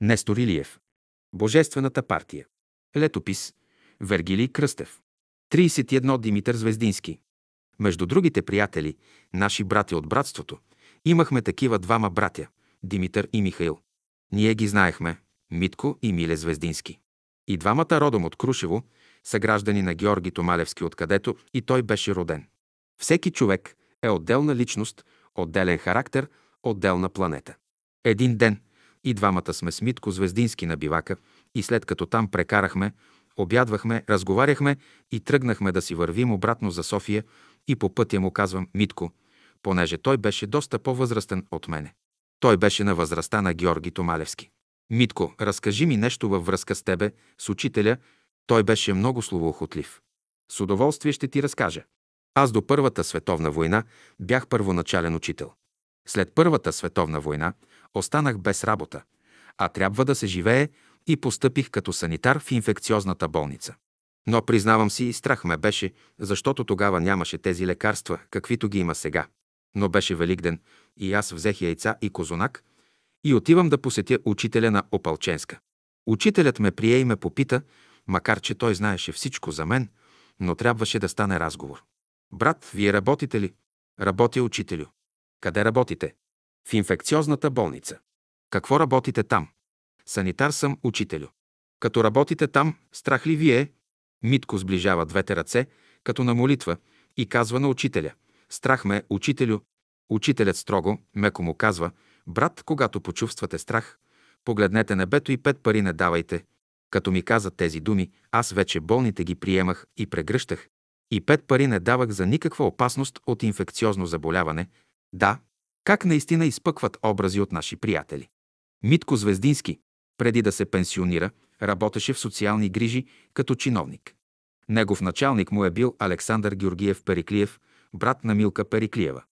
Нестор Илиев. Божествената партия. Летопис. Вергилий Кръстев. 31. Димитър Звездински. Между другите приятели, наши братя от братството, имахме такива двама братя – Димитър и Михаил. Ние ги знаехме – Митко и Миле Звездински. И двамата родом от Крушево, са граждани на Георги Томалевски, откъдето и той беше роден. Всеки човек е отделна личност, отделен характер, отделна планета. Един ден и двамата сме с Митко Звездински на бивака и след като там прекарахме, обядвахме, разговаряхме и тръгнахме да си вървим обратно за София и по пътя му казвам Митко, понеже той беше доста по-възрастен от мене. Той беше на възрастта на Георги Томалевски. Митко, разкажи ми нещо във връзка с тебе, с учителя. Той беше много словоохотлив. С удоволствие ще ти разкажа. Аз до Първата световна война бях първоначален учител. След Първата световна война останах без работа, а трябва да се живее и постъпих като санитар в инфекциозната болница. Но признавам си, страх ме беше, защото тогава нямаше тези лекарства, каквито ги има сега. Но беше Великден и аз взех яйца и козунак и отивам да посетя учителя на Опалченска. Учителят ме прие и ме попита, макар че той знаеше всичко за мен, но трябваше да стане разговор. Брат, вие работите ли? Работя, учителю. Къде работите? В инфекциозната болница. Какво работите там? Санитар съм, учителю. Като работите там, страх ли вие? Митко сближава двете ръце, като на молитва, и казва на учителя. Страх ме, учителю. Учителят строго, меко му казва, брат, когато почувствате страх, погледнете небето и пет пари не давайте. Като ми каза тези думи, аз вече болните ги приемах и прегръщах, и пет пари не давах за никаква опасност от инфекциозно заболяване. Да, как наистина изпъкват образи от наши приятели. Митко Звездински, преди да се пенсионира, работеше в социални грижи като чиновник. Негов началник му е бил Александър Георгиев Периклиев, брат на Милка Периклиева.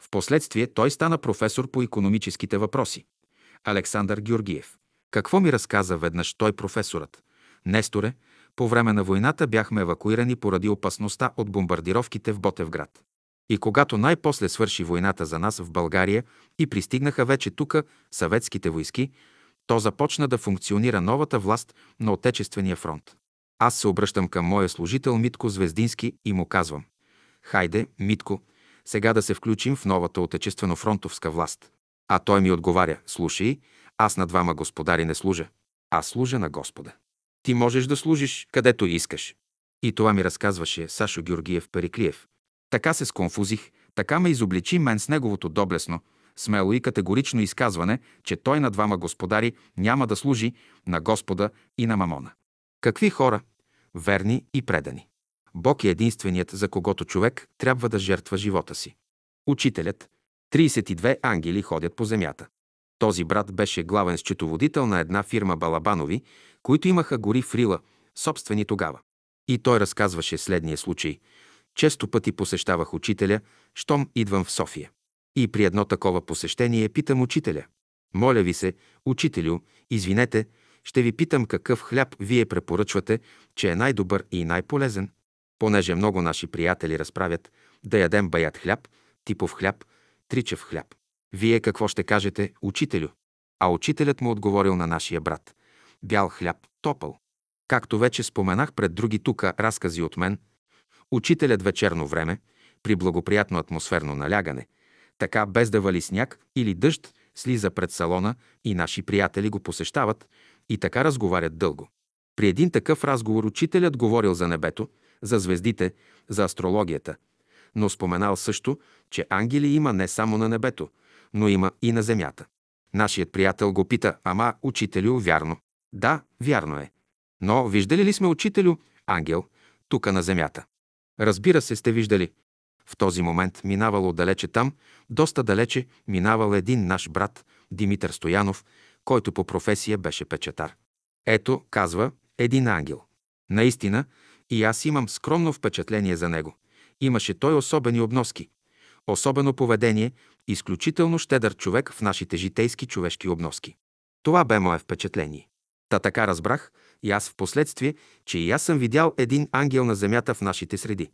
Впоследствие той стана професор по економическите въпроси. Александър Георгиев. Какво ми разказа веднъж той професорът? Несторе, по време на войната бяхме евакуирани поради опасността от бомбардировките в Ботевград. И когато най-после свърши войната за нас в България и пристигнаха вече тука съветските войски, то започна да функционира новата власт на Отечествения фронт. Аз се обръщам към моя служител Митко Звездински и му казвам «Хайде, Митко, сега да се включим в новата отечествено-фронтовска власт». А той ми отговаря «Слушай, аз на двама господари не служа, аз служа на Господа». Ти можеш да служиш където искаш. И това ми разказваше Сашо Георгиев Периклиев. Така се сконфузих, така ме изобличи мен с неговото доблесно, смело и категорично изказване, че той на двама господари няма да служи на Господа и на Мамона. Какви хора? Верни и предани. Бог е единственият, за когото човек трябва да жертва живота си. Учителят. 32 ангели ходят по земята. Този брат беше главен счетоводител на една фирма Балабанови, които имаха гори в Рила, собствени тогава. И той разказваше следния случай. Често пъти посещавах учителя, щом идвам в София. И при едно такова посещение питам учителя. Моля ви се, учителю, извинете, ще ви питам какъв хляб вие препоръчвате, че е най-добър и най-полезен, понеже много наши приятели разправят да ядем баят хляб, типов хляб, тричев хляб. Вие какво ще кажете, учителю? А учителят му отговорил на нашия брат. Бял хляб, топъл. Както вече споменах пред други тука разкази от мен, учителят вечерно време, при благоприятно атмосферно налягане, така без да вали сняг или дъжд, слиза пред салона и наши приятели го посещават и така разговарят дълго. При един такъв разговор учителят говорил за небето, за звездите, за астрологията, но споменал също, че ангели има не само на небето, но има и на земята. Нашият приятел го пита, ама, учителю, вярно. Да, вярно е. Но виждали ли сме учителю, ангел, тука на земята? Разбира се, сте виждали. В този момент минавало далече там, доста далече, минавал един наш брат, Димитър Стоянов, който по професия беше печатар. Ето, казва, един ангел. Наистина, и аз имам скромно впечатление за него. Имаше той особени обноски, особено поведение, изключително щедър човек в нашите житейски човешки обноски. Това бе мое впечатление. Та така разбрах и аз в последствие, че и аз съм видял един ангел на земята в нашите среди.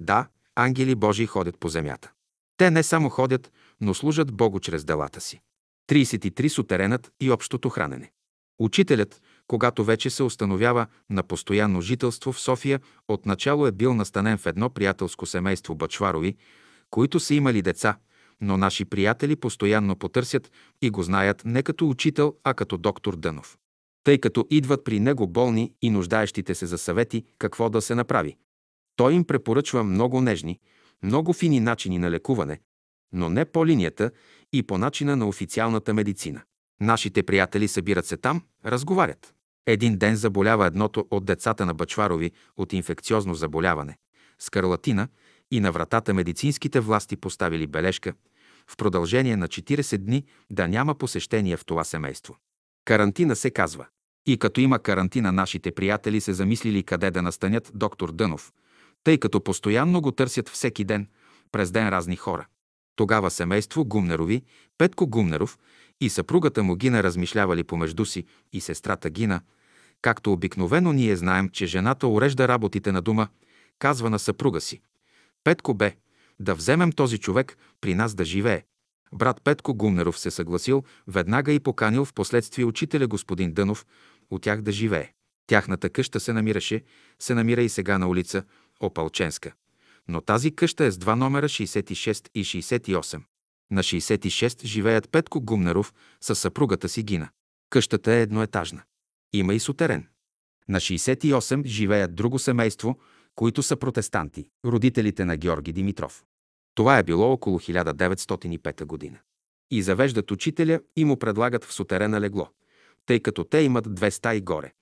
Да, ангели Божии ходят по земята. Те не само ходят, но служат Богу чрез делата си. 33. Сутеренът и общото хранене. Учителят, когато вече се установява на постоянно жителство в София, отначало е бил настанен в едно приятелско семейство Бачварови, които са имали деца, но наши приятели постоянно потърсят и го знаят не като учител, а като доктор Дънов. Тъй като идват при него болни и нуждаещите се за съвети какво да се направи. Той им препоръчва много нежни, много фини начини на лекуване, но не по линията и по начина на официалната медицина. Нашите приятели събират се там, разговарят. Един ден заболява едното от децата на Бачварови от инфекциозно заболяване – скарлатина, и на вратата медицинските власти поставили бележка в продължение на 40 дни да няма посещение в това семейство. Карантина се казва. И като има карантина, нашите приятели се замислили къде да настанят доктор Дънов, тъй като постоянно го търсят всеки ден, през ден разни хора. Тогава семейство Гумнерови, Петко Гумнеров и съпругата му Гина размишлявали помежду си и сестрата Гина, както обикновено ние знаем, че жената урежда работите на дома, казва на съпруга си. Петко бе, да вземем този човек при нас да живее. Брат Петко Гумнеров се съгласил веднага и поканил в последствие учителя господин Дънов от тях да живее. Тяхната къща се намираше, се намира и сега на улица Опалченска. Но тази къща е с два номера 66 и 68. На 66 живеят Петко Гумнеров със съпругата си Гина. Къщата е едноетажна. Има и сутерен. На 68 живеят друго семейство, които са протестанти, родителите на Георги Димитров. Това е било около 1905 година. И завеждат учителя и му предлагат в сутерена легло, тъй като те имат две стаи горе.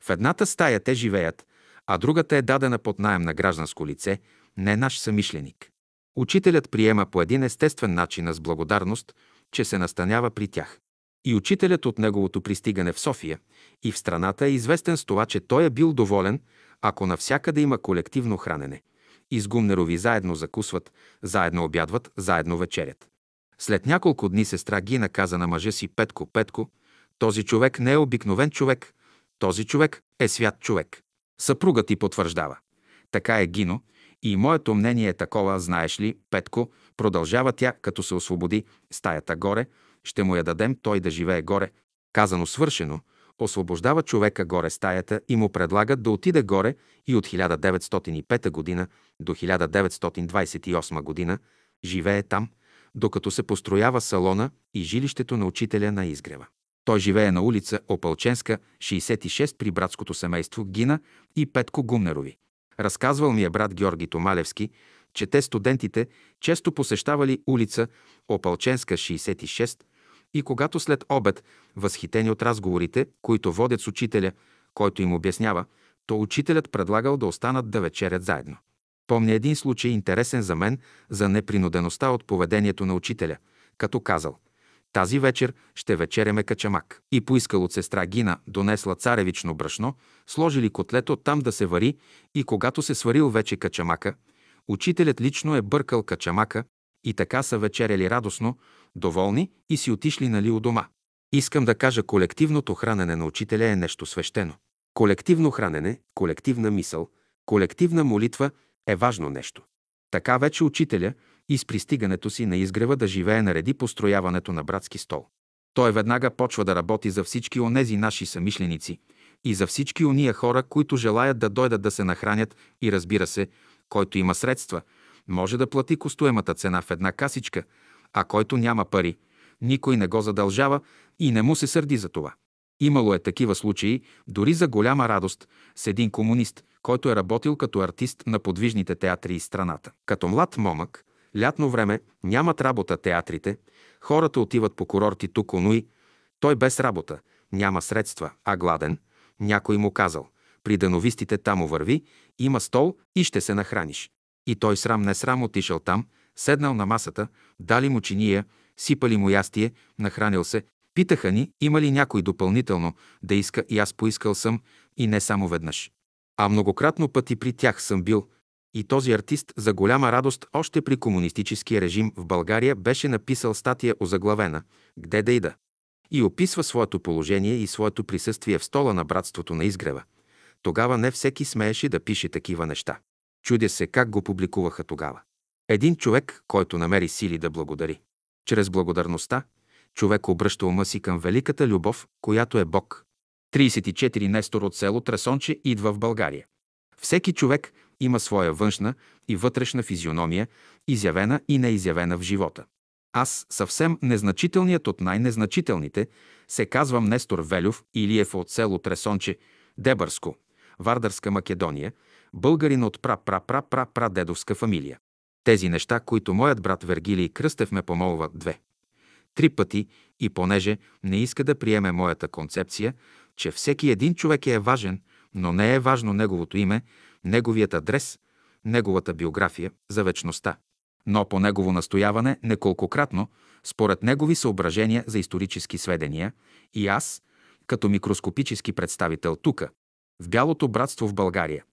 В едната стая те живеят, а другата е дадена под найем на гражданско лице, не наш самишленик. Учителят приема по един естествен начин с благодарност, че се настанява при тях. И учителят от неговото пристигане в София и в страната е известен с това, че той е бил доволен, ако навсякъде има колективно хранене. И с Гумнерови заедно закусват, заедно обядват, заедно вечерят. След няколко дни сестра Гина каза на мъжа си Петко, Петко, този човек не е обикновен човек, този човек е свят човек. Съпругът ти потвърждава. Така е Гино, и моето мнение е такова, знаеш ли, Петко, продължава тя, като се освободи стаята горе, ще му я дадем той да живее горе. Казано свършено, освобождава човека горе стаята и му предлагат да отиде горе и от 1905 година до 1928 година живее там, докато се построява салона и жилището на учителя на изгрева. Той живее на улица Опалченска, 66 при братското семейство Гина и Петко Гумнерови. Разказвал ми е брат Георги Томалевски, че те студентите често посещавали улица Опалченска, 66 и когато след обед, възхитени от разговорите, които водят с учителя, който им обяснява, то учителят предлагал да останат да вечерят заедно. Помня един случай интересен за мен за непринудеността от поведението на учителя, като казал «Тази вечер ще вечеряме качамак» и поискал от сестра Гина, донесла царевично брашно, сложили котлето там да се вари и когато се сварил вече качамака, учителят лично е бъркал качамака и така са вечеряли радостно, доволни и си отишли нали у дома. Искам да кажа, колективното хранене на учителя е нещо свещено. Колективно хранене, колективна мисъл, колективна молитва е важно нещо. Така вече учителя и с пристигането си на изгрева да живее нареди построяването на братски стол. Той веднага почва да работи за всички онези наши самишленици и за всички ония хора, които желаят да дойдат да се нахранят и разбира се, който има средства, може да плати костоемата цена в една касичка, а който няма пари, никой не го задължава и не му се сърди за това. Имало е такива случаи, дори за голяма радост, с един комунист, който е работил като артист на подвижните театри из страната. Като млад момък, лятно време, нямат работа театрите, хората отиват по курорти тук онуи, той без работа, няма средства, а гладен, някой му казал, при дановистите тамо върви, има стол и ще се нахраниш. И той срам не срам отишъл там, седнал на масата, дали му чиния, сипали му ястие, нахранил се, питаха ни, има ли някой допълнително да иска и аз поискал съм и не само веднъж. А многократно пъти при тях съм бил и този артист за голяма радост още при комунистическия режим в България беше написал статия озаглавена «Где да ида?» и описва своето положение и своето присъствие в стола на братството на изгрева. Тогава не всеки смееше да пише такива неща. Чудя се как го публикуваха тогава. Един човек, който намери сили да благодари. Чрез благодарността, човек обръща ума си към великата любов, която е Бог. 34 Нестор от село Трасонче идва в България. Всеки човек има своя външна и вътрешна физиономия, изявена и неизявена в живота. Аз, съвсем незначителният от най-незначителните, се казвам Нестор Велюв Илиев от село Тресонче, Дебърско, Вардарска Македония, българин от пра-пра-пра-пра-пра-дедовска фамилия. Тези неща, които моят брат Вергилий Кръстев ме помолва две, три пъти и понеже не иска да приеме моята концепция, че всеки един човек е важен, но не е важно неговото име, неговият адрес, неговата биография за вечността. Но по негово настояване неколкократно, според негови съображения за исторически сведения, и аз, като микроскопически представител тука, в Бялото братство в България,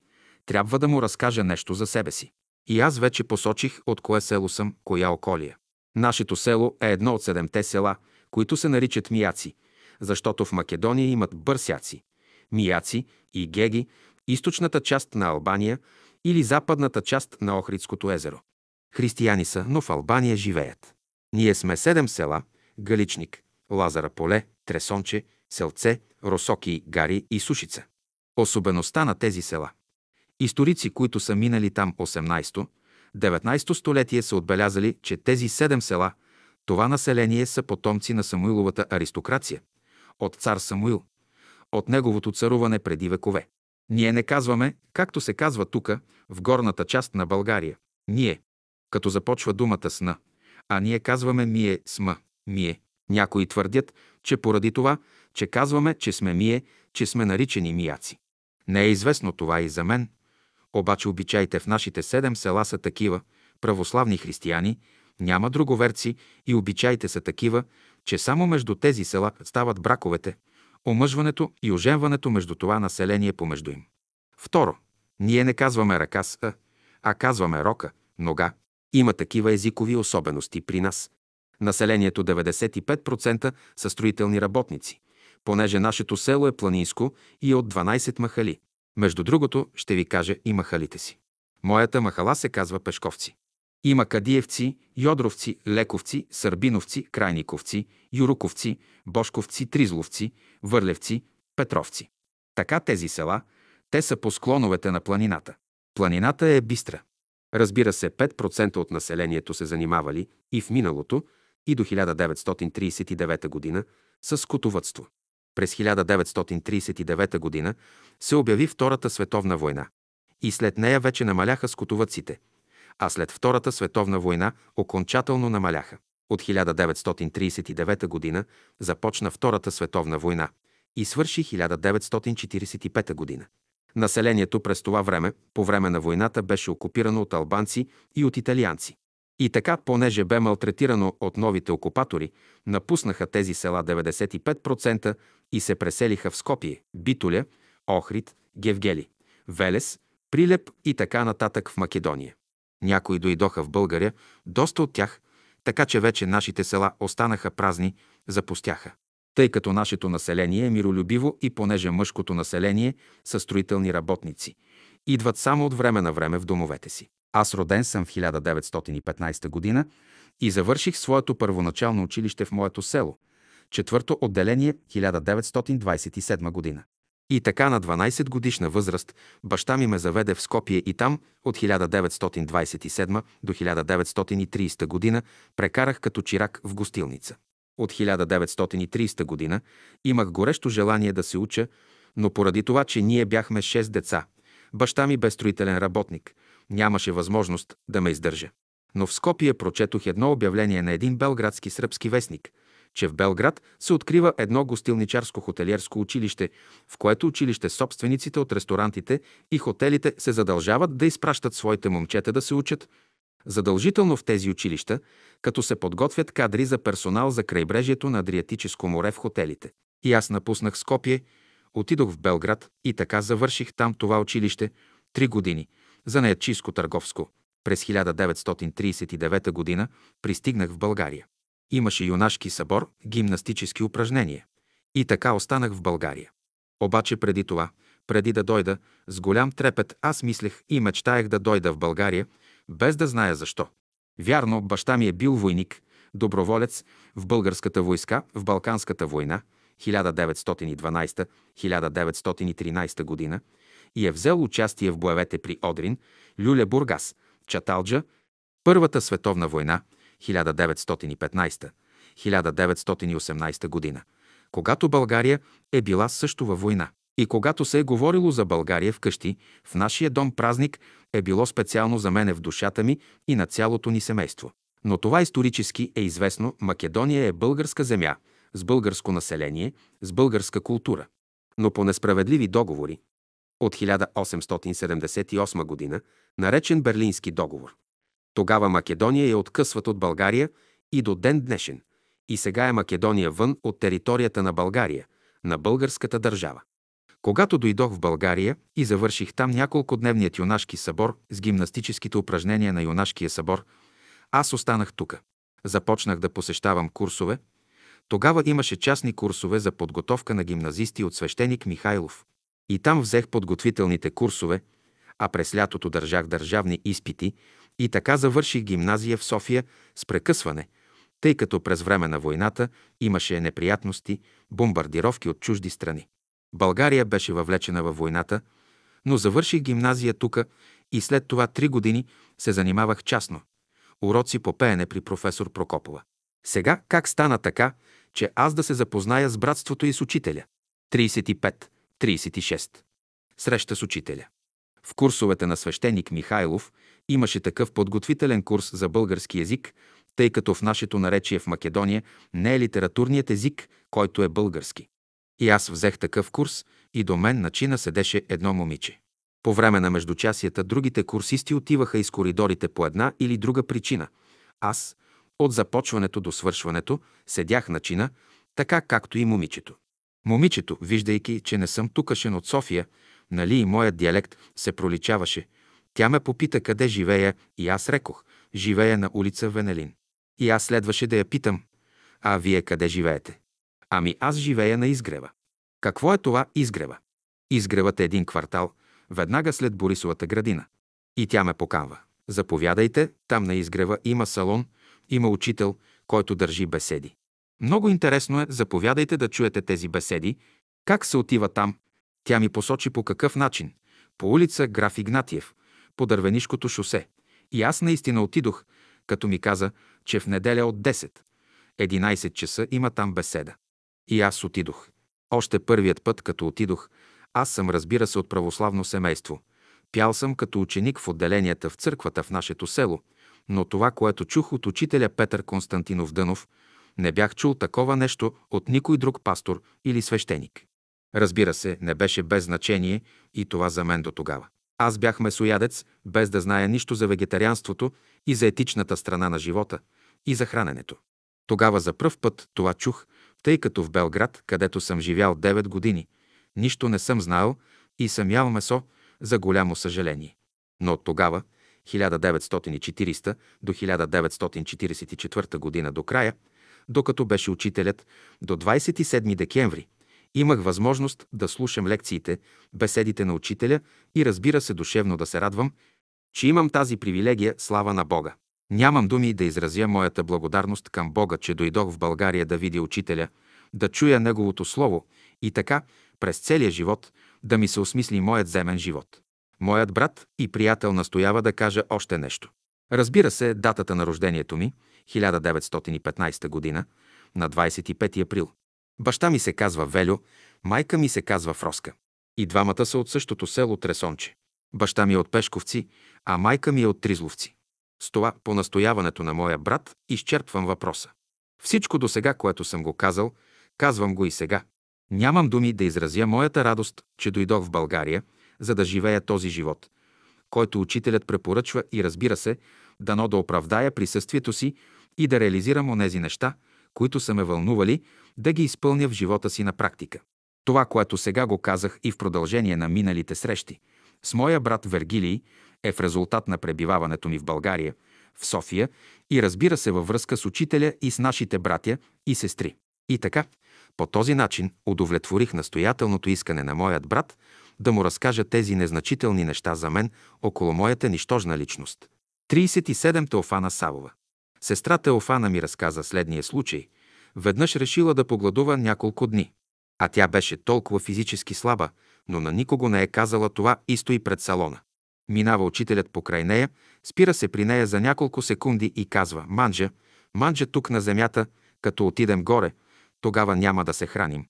трябва да му разкажа нещо за себе си. И аз вече посочих от кое село съм, коя околия. Нашето село е едно от седемте села, които се наричат Мияци, защото в Македония имат бърсяци, мияци и геги, източната част на Албания или западната част на Охридското езеро. Християни са, но в Албания живеят. Ние сме седем села – Галичник, Лазара поле, Тресонче, Селце, Росоки, Гари и Сушица. Особеността на тези села. Историци, които са минали там 18 19 столетие са отбелязали, че тези седем села, това население са потомци на Самуиловата аристокрация, от цар Самуил, от неговото царуване преди векове. Ние не казваме, както се казва тука, в горната част на България. Ние, като започва думата с на, а ние казваме мие сма, мие. Някои твърдят, че поради това, че казваме, че сме мие, че сме наричани мияци. Не е известно това и за мен, обаче обичаите в нашите седем села са такива, православни християни, няма друговерци и обичаите са такива, че само между тези села стават браковете, омъжването и оженването между това население помежду им. Второ, ние не казваме ръка с «а», а казваме рока, нога. Има такива езикови особености при нас. Населението 95% са строителни работници, понеже нашето село е планинско и е от 12 махали. Между другото, ще ви кажа и махалите си. Моята махала се казва Пешковци. Има кадиевци, йодровци, лековци, сърбиновци, крайниковци, юруковци, бошковци, тризловци, върлевци, петровци. Така тези села, те са по склоновете на планината. Планината е бистра. Разбира се, 5% от населението се занимавали и в миналото, и до 1939 г. с скотовътство. През 1939 г. се обяви Втората световна война и след нея вече намаляха скотовъците, а след Втората световна война окончателно намаляха. От 1939 г. започна Втората световна война и свърши 1945 г. Населението през това време, по време на войната, беше окупирано от албанци и от италианци. И така, понеже бе малтретирано от новите окупатори, напуснаха тези села 95% и се преселиха в Скопие, Битоля, Охрид, Гевгели, Велес, Прилеп и така нататък в Македония. Някои дойдоха в България, доста от тях, така че вече нашите села останаха празни, запустяха. Тъй като нашето население е миролюбиво и понеже мъжкото население са строителни работници, идват само от време на време в домовете си. Аз роден съм в 1915 година и завърших своето първоначално училище в моето село, четвърто отделение 1927 година. И така на 12 годишна възраст баща ми ме заведе в Скопие и там от 1927 до 1930 година прекарах като чирак в гостилница. От 1930 година имах горещо желание да се уча, но поради това, че ние бяхме 6 деца, баща ми бе строителен работник, нямаше възможност да ме издържа. Но в Скопие прочетох едно обявление на един белградски сръбски вестник – че в Белград се открива едно гостилничарско-хотелиерско училище, в което училище собствениците от ресторантите и хотелите се задължават да изпращат своите момчета да се учат задължително в тези училища, като се подготвят кадри за персонал за крайбрежието на Адриатическо море в хотелите. И аз напуснах Скопие, отидох в Белград и така завърших там това училище три години за неячийско-търговско. През 1939 година пристигнах в България. Имаше юнашки събор, гимнастически упражнения. И така останах в България. Обаче преди това, преди да дойда, с голям трепет аз мислех и мечтаях да дойда в България, без да зная защо. Вярно, баща ми е бил войник, доброволец в българската войска, в Балканската война 1912-1913 година и е взел участие в боевете при Одрин, Люле Бургас, Чаталджа, Първата световна война 1915-1918 година, когато България е била също във война. И когато се е говорило за България вкъщи, в нашия дом празник е било специално за мене в душата ми и на цялото ни семейство. Но това исторически е известно. Македония е българска земя, с българско население, с българска култура. Но по несправедливи договори от 1878 година, наречен Берлински договор. Тогава Македония я откъсват от България и до ден днешен. И сега е Македония вън от територията на България, на българската държава. Когато дойдох в България и завърших там няколко дневният юнашки събор с гимнастическите упражнения на юнашкия събор, аз останах тук. Започнах да посещавам курсове. Тогава имаше частни курсове за подготовка на гимназисти от свещеник Михайлов. И там взех подготвителните курсове, а през лятото държах държавни изпити и така завърших гимназия в София с прекъсване, тъй като през време на войната имаше неприятности, бомбардировки от чужди страни. България беше въвлечена във войната, но завърших гимназия тука и след това три години се занимавах частно. Уроци по пеене при професор Прокопова. Сега как стана така, че аз да се запозная с братството и с учителя? 35-36. Среща с учителя. В курсовете на свещеник Михайлов имаше такъв подготвителен курс за български язик, тъй като в нашето наречие в Македония не е литературният език, който е български. И аз взех такъв курс и до мен начина седеше едно момиче. По време на междучасията другите курсисти отиваха из коридорите по една или друга причина. Аз, от започването до свършването, седях на чина, така както и момичето. Момичето, виждайки, че не съм тукашен от София, нали и моят диалект се проличаваше, тя ме попита къде живея и аз рекох, живея на улица Венелин. И аз следваше да я питам, а вие къде живеете? Ами аз живея на Изгрева. Какво е това Изгрева? Изгревът е един квартал, веднага след Борисовата градина. И тя ме поканва. Заповядайте, там на Изгрева има салон, има учител, който държи беседи. Много интересно е, заповядайте да чуете тези беседи. Как се отива там? Тя ми посочи по какъв начин. По улица Граф Игнатиев, по Дървенишкото шосе. И аз наистина отидох, като ми каза, че в неделя от 10. 11 часа има там беседа. И аз отидох. Още първият път, като отидох, аз съм, разбира се, от православно семейство. Пял съм като ученик в отделенията в църквата в нашето село, но това, което чух от учителя Петър Константинов Дънов, не бях чул такова нещо от никой друг пастор или свещеник. Разбира се, не беше без значение и това за мен до тогава. Аз бях месоядец, без да зная нищо за вегетарианството и за етичната страна на живота и за храненето. Тогава за пръв път това чух, тъй като в Белград, където съм живял 9 години, нищо не съм знаел и съм ял месо за голямо съжаление. Но от тогава, 1940 до 1944 година до края, докато беше учителят, до 27 декември, имах възможност да слушам лекциите, беседите на учителя и разбира се душевно да се радвам, че имам тази привилегия, слава на Бога. Нямам думи да изразя моята благодарност към Бога, че дойдох в България да видя учителя, да чуя Неговото Слово и така, през целия живот, да ми се осмисли моят земен живот. Моят брат и приятел настоява да кажа още нещо. Разбира се, датата на рождението ми, 1915 година, на 25 април. Баща ми се казва Велю, майка ми се казва Фроска. И двамата са от същото село Тресонче. Баща ми е от Пешковци, а майка ми е от Тризловци. С това, по настояването на моя брат, изчерпвам въпроса. Всичко до сега, което съм го казал, казвам го и сега. Нямам думи да изразя моята радост, че дойдох в България, за да живея този живот, който учителят препоръчва и разбира се, дано да оправдая присъствието си и да реализирам онези неща, които са ме вълнували, да ги изпълня в живота си на практика. Това, което сега го казах и в продължение на миналите срещи с моя брат Вергилий, е в резултат на пребиваването ми в България, в София и разбира се във връзка с учителя и с нашите братя и сестри. И така, по този начин удовлетворих настоятелното искане на моят брат да му разкажа тези незначителни неща за мен около моята нищожна личност. 37 Теофана Савова. Сестра Теофана ми разказа следния случай. Веднъж решила да погладува няколко дни. А тя беше толкова физически слаба, но на никого не е казала това и стои пред салона. Минава учителят покрай нея, спира се при нея за няколко секунди и казва «Манджа, манджа тук на земята, като отидем горе, тогава няма да се храним».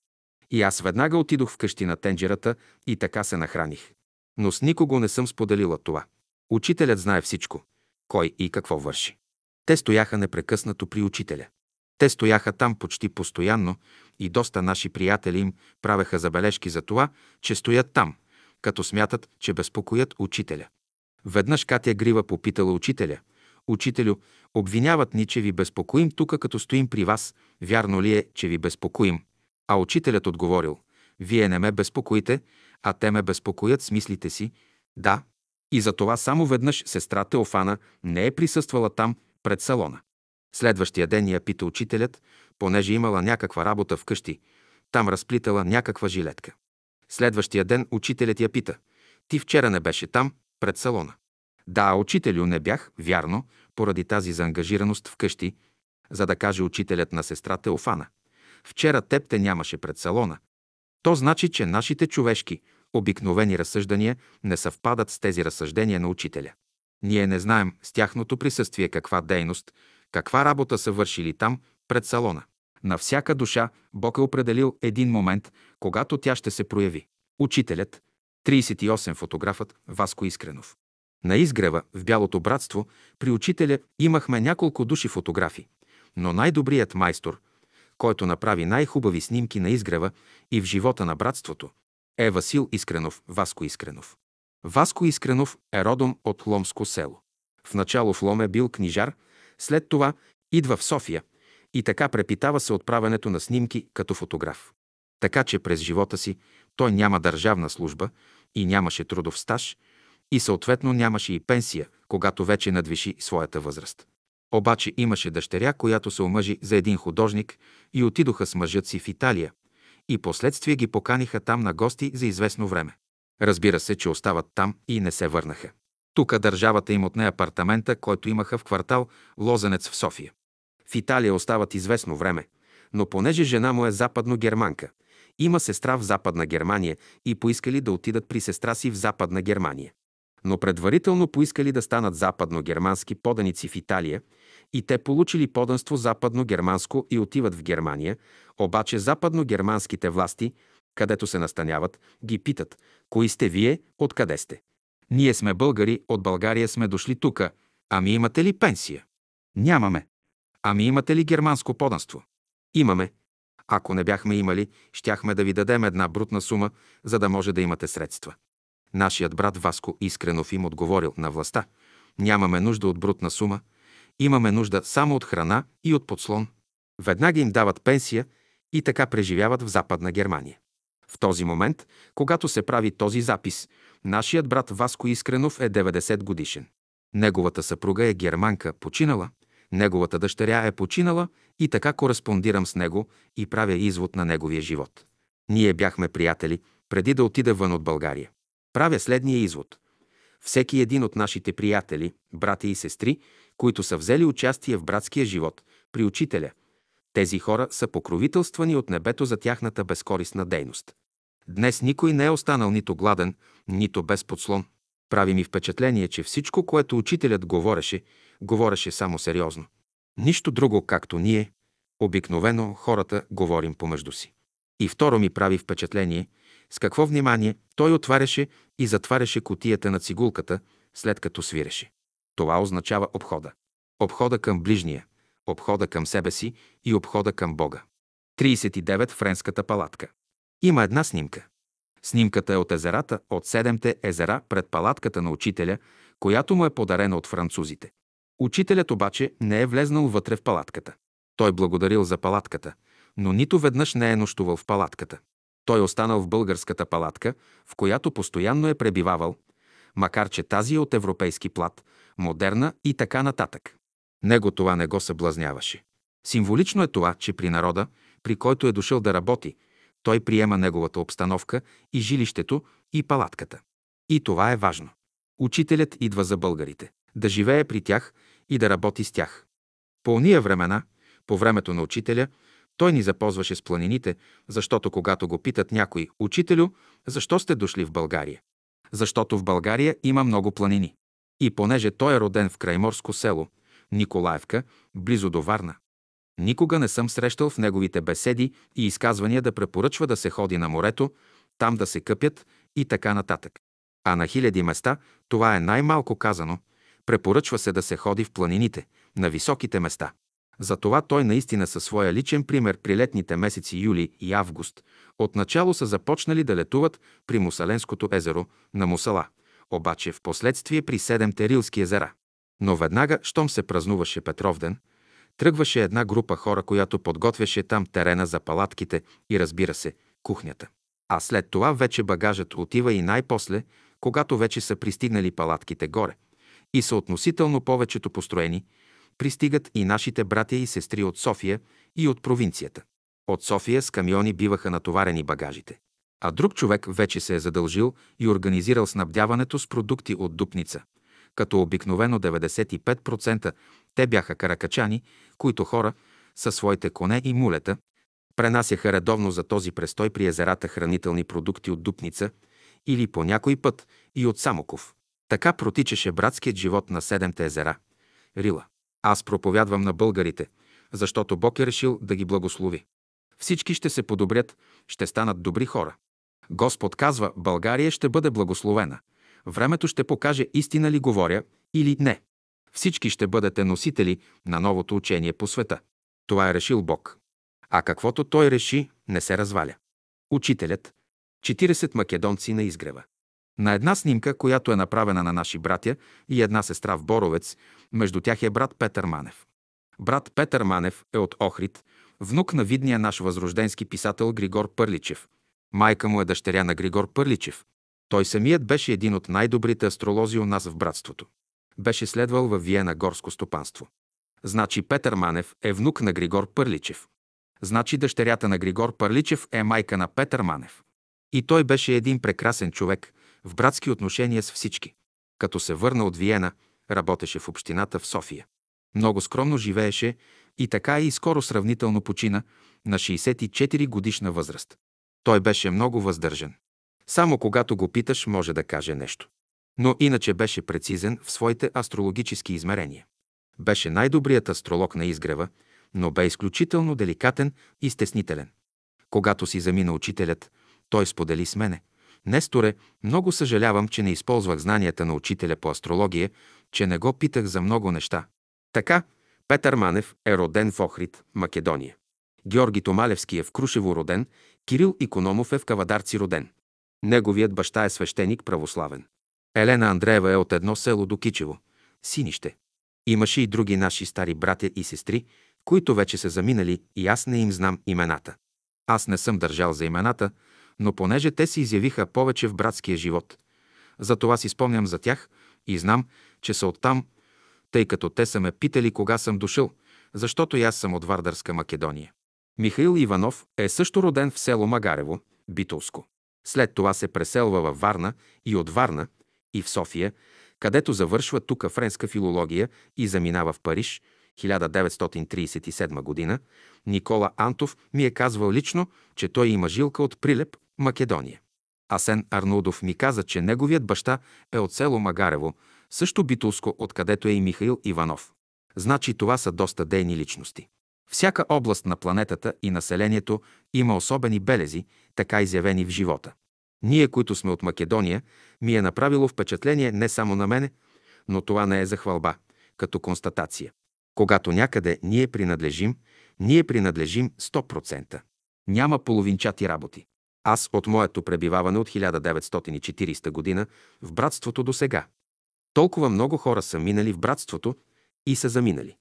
И аз веднага отидох вкъщи на тенджерата и така се нахраних. Но с никого не съм споделила това. Учителят знае всичко, кой и какво върши. Те стояха непрекъснато при учителя. Те стояха там почти постоянно и доста наши приятели им правеха забележки за това, че стоят там, като смятат, че безпокоят учителя. Веднъж Катя Грива попитала учителя. Учителю, обвиняват ни, че ви безпокоим тук, като стоим при вас. Вярно ли е, че ви безпокоим? А учителят отговорил. Вие не ме безпокоите, а те ме безпокоят с мислите си. Да. И за това само веднъж сестра Теофана не е присъствала там пред салона. Следващия ден я пита учителят, понеже имала някаква работа вкъщи. Там разплитала някаква жилетка. Следващия ден учителят я пита. Ти вчера не беше там, пред салона. Да, учителю, не бях, вярно, поради тази заангажираност вкъщи, за да каже учителят на сестра Теофана. Вчера теб те нямаше пред салона. То значи, че нашите човешки, обикновени разсъждания не съвпадат с тези разсъждения на учителя. Ние не знаем с тяхното присъствие каква дейност, каква работа са вършили там, пред салона. На всяка душа Бог е определил един момент, когато тя ще се прояви. Учителят, 38 фотографът Васко Искренов. На изгрева в Бялото братство при учителя имахме няколко души фотографи, но най-добрият майстор, който направи най-хубави снимки на изгрева и в живота на братството, е Васил Искренов, Васко Искренов. Васко Искренов е родом от Ломско село. В начало в Лом е бил книжар, след това идва в София и така препитава се отправянето на снимки като фотограф. Така че през живота си той няма държавна служба и нямаше трудов стаж и съответно нямаше и пенсия, когато вече надвиши своята възраст. Обаче имаше дъщеря, която се омъжи за един художник и отидоха с мъжът си в Италия и последствие ги поканиха там на гости за известно време. Разбира се, че остават там и не се върнаха. Тук държавата им отне апартамента, който имаха в квартал Лозенец в София. В Италия остават известно време, но понеже жена му е западно-германка, има сестра в Западна Германия и поискали да отидат при сестра си в Западна Германия. Но предварително поискали да станат западно-германски поданици в Италия и те получили поданство западно-германско и отиват в Германия, обаче западно-германските власти, където се настаняват, ги питат, кои сте вие, откъде сте? Ние сме българи, от България сме дошли тука. Ами имате ли пенсия? Нямаме. Ами имате ли германско поданство? Имаме. Ако не бяхме имали, щяхме да ви дадем една брутна сума, за да може да имате средства. Нашият брат Васко Искренов им отговорил на властта. Нямаме нужда от брутна сума, имаме нужда само от храна и от подслон. Веднага им дават пенсия и така преживяват в Западна Германия. В този момент, когато се прави този запис, нашият брат Васко Искренов е 90 годишен. Неговата съпруга е германка, починала, неговата дъщеря е починала и така кореспондирам с него и правя извод на неговия живот. Ние бяхме приятели, преди да отида вън от България. Правя следния извод. Всеки един от нашите приятели, брати и сестри, които са взели участие в братския живот, при учителя, тези хора са покровителствани от небето за тяхната безкорисна дейност. Днес никой не е останал нито гладен, нито без подслон. Прави ми впечатление, че всичко, което учителят говореше, говореше само сериозно. Нищо друго, както ние, обикновено хората говорим помежду си. И второ ми прави впечатление, с какво внимание той отваряше и затваряше котията на цигулката, след като свиреше. Това означава обхода. Обхода към ближния, обхода към себе си и обхода към Бога. 39. Френската палатка. Има една снимка. Снимката е от езерата, от седемте езера пред палатката на учителя, която му е подарена от французите. Учителят обаче не е влезнал вътре в палатката. Той благодарил за палатката, но нито веднъж не е нощувал в палатката. Той е останал в българската палатка, в която постоянно е пребивавал, макар че тази е от европейски плат, модерна и така нататък. Него това не го съблазняваше. Символично е това, че при народа, при който е дошъл да работи, той приема неговата обстановка и жилището, и палатката. И това е важно. Учителят идва за българите, да живее при тях и да работи с тях. По уния времена, по времето на учителя, Той ни запозваше с планините, защото когато го питат някой, учителю, защо сте дошли в България? Защото в България има много планини. И понеже той е роден в крайморско село, Николаевка, близо до Варна, никога не съм срещал в неговите беседи и изказвания да препоръчва да се ходи на морето, там да се къпят и така нататък. А на хиляди места, това е най-малко казано, препоръчва се да се ходи в планините, на високите места. Затова той наистина със своя личен пример при летните месеци юли и август отначало са започнали да летуват при Мусаленското езеро на Мусала, обаче в последствие при Седемте Рилски езера. Но веднага, щом се празнуваше Петровден, тръгваше една група хора, която подготвяше там терена за палатките и разбира се, кухнята. А след това вече багажът отива и най-после, когато вече са пристигнали палатките горе и са относително повечето построени, пристигат и нашите братя и сестри от София и от провинцията. От София с камиони биваха натоварени багажите. А друг човек вече се е задължил и организирал снабдяването с продукти от Дупница, като обикновено 95% те бяха каракачани, които хора със своите коне и мулета пренасяха редовно за този престой при езерата хранителни продукти от Дупница или по някой път и от Самоков. Така протичаше братският живот на седемте езера – Рила. Аз проповядвам на българите, защото Бог е решил да ги благослови. Всички ще се подобрят, ще станат добри хора. Господ казва, България ще бъде благословена. Времето ще покаже истина ли говоря или не. Всички ще бъдете носители на новото учение по света. Това е решил Бог. А каквото Той реши, не се разваля. Учителят. 40 македонци на изгрева. На една снимка, която е направена на наши братя и една сестра в Боровец, между тях е брат Петър Манев. Брат Петър Манев е от Охрид, внук на видния наш възрожденски писател Григор Пърличев. Майка му е дъщеря на Григор Пърличев. Той самият беше един от най-добрите астролози у нас в братството. Беше следвал във Виена горско стопанство. Значи Петър Манев е внук на Григор Пърличев. Значи дъщерята на Григор Пърличев е майка на Петър Манев. И той беше един прекрасен човек, в братски отношения с всички. Като се върна от Виена, работеше в общината в София. Много скромно живееше и така и скоро сравнително почина на 64 годишна възраст. Той беше много въздържан. Само когато го питаш, може да каже нещо. Но иначе беше прецизен в своите астрологически измерения. Беше най-добрият астролог на изгрева, но бе изключително деликатен и стеснителен. Когато си замина учителят, той сподели с мене – Несторе, много съжалявам, че не използвах знанията на учителя по астрология, че не го питах за много неща. Така, Петър Манев е роден в Охрид, Македония. Георги Томалевски е в Крушево роден, Кирил Икономов е в Кавадарци роден. Неговият баща е свещеник православен. Елена Андреева е от едно село до Кичево, Синище. Имаше и други наши стари братя и сестри, които вече са заминали и аз не им знам имената. Аз не съм държал за имената, но понеже те се изявиха повече в братския живот, затова си спомням за тях и знам, че са оттам, тъй като те са ме питали кога съм дошъл, защото и аз съм от Вардарска Македония. Михаил Иванов е също роден в село Магарево, Битолско. След това се преселва във Варна и от Варна и в София, където завършва тук френска филология и заминава в Париж 1937 година. Никола Антов ми е казвал лично, че той има жилка от Прилеп, Македония. Асен Арнудов ми каза, че неговият баща е от село Магарево, също битулско, откъдето е и Михаил Иванов. Значи това са доста дейни личности. Всяка област на планетата и населението има особени белези, така изявени в живота. Ние, които сме от Македония, ми е направило впечатление не само на мене, но това не е за хвалба, като констатация. Когато някъде ние принадлежим, ние принадлежим 100%. Няма половинчати работи. Аз от моето пребиваване от 1940 година в братството до сега. Толкова много хора са минали в братството и са заминали.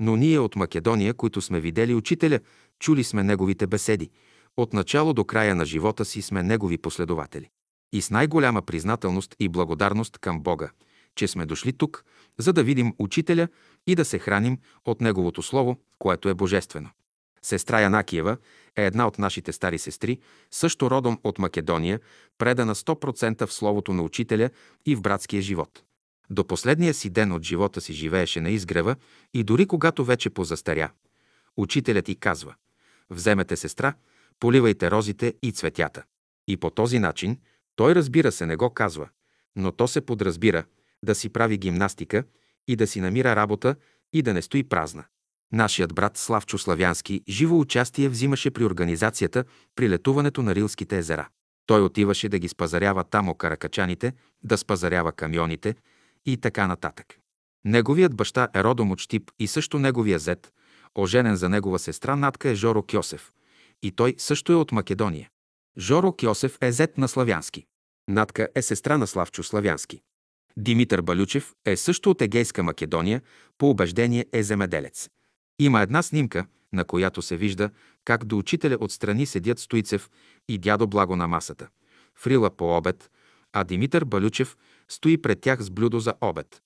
Но ние от Македония, които сме видели учителя, чули сме неговите беседи, от начало до края на живота си сме негови последователи. И с най-голяма признателност и благодарност към Бога, че сме дошли тук, за да видим учителя и да се храним от неговото слово, което е божествено. Сестра Янакиева е една от нашите стари сестри, също родом от Македония, предана 100% в словото на учителя и в братския живот. До последния си ден от живота си живееше на изгрева и дори когато вече позастаря. Учителят ти казва, Вземете сестра, поливайте розите и цветята. И по този начин, той разбира се не го казва, но то се подразбира да си прави гимнастика и да си намира работа и да не стои празна. Нашият брат Славчо Славянски живо участие взимаше при организацията при летуването на Рилските езера. Той отиваше да ги спазарява там каракачаните, да спазарява камионите и така нататък. Неговият баща е родом от Штип и също неговия зет, оженен за негова сестра Натка е Жоро Кьосев. И той също е от Македония. Жоро Кьосев е зет на Славянски. Натка е сестра на Славчо Славянски. Димитър Балючев е също от Егейска Македония, по убеждение е земеделец. Има една снимка, на която се вижда как до учителя отстрани седят Стоицев и дядо Благо на масата. Фрила по обед, а Димитър Балючев стои пред тях с блюдо за обед.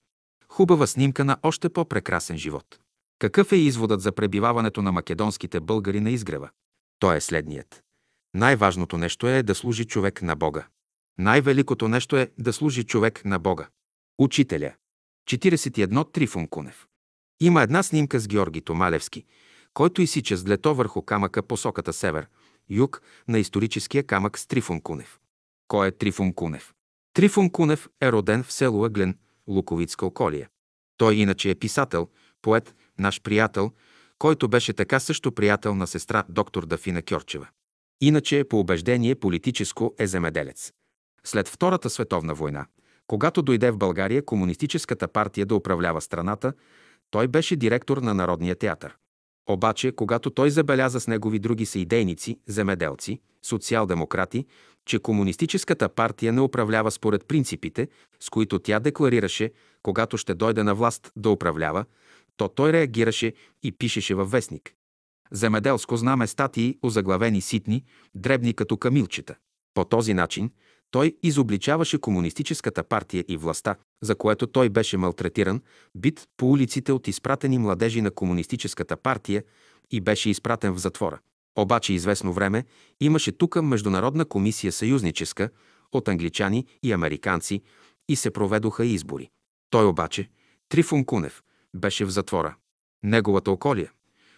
Хубава снимка на още по-прекрасен живот. Какъв е изводът за пребиваването на македонските българи на изгрева? Той е следният. Най-важното нещо е да служи човек на Бога. Най-великото нещо е да служи човек на Бога. Учителя. 41 Трифон Кунев. Има една снимка с Георги Томалевски, който изсича с длето върху камъка посоката север, юг на историческия камък с Трифон Кунев. Кой е Трифон Кунев? Трифон Кунев е роден в село Ъглен, Луковицка околия. Той иначе е писател, поет, наш приятел, който беше така също приятел на сестра доктор Дафина Кьорчева. Иначе по убеждение политическо е земеделец. След Втората световна война, когато дойде в България Комунистическата партия да управлява страната, той беше директор на Народния театър. Обаче, когато той забеляза с негови други съидейници, земеделци, социал-демократи, че Комунистическата партия не управлява според принципите, с които тя декларираше, когато ще дойде на власт да управлява, то той реагираше и пишеше във вестник. Земеделско знаме статии, озаглавени ситни, дребни като камилчета. По този начин той изобличаваше комунистическата партия и властта, за което той беше малтретиран, бит по улиците от изпратени младежи на комунистическата партия и беше изпратен в затвора. Обаче известно време имаше тук Международна комисия съюзническа от англичани и американци и се проведоха избори. Той обаче, Трифун Кунев, беше в затвора. Неговата околия,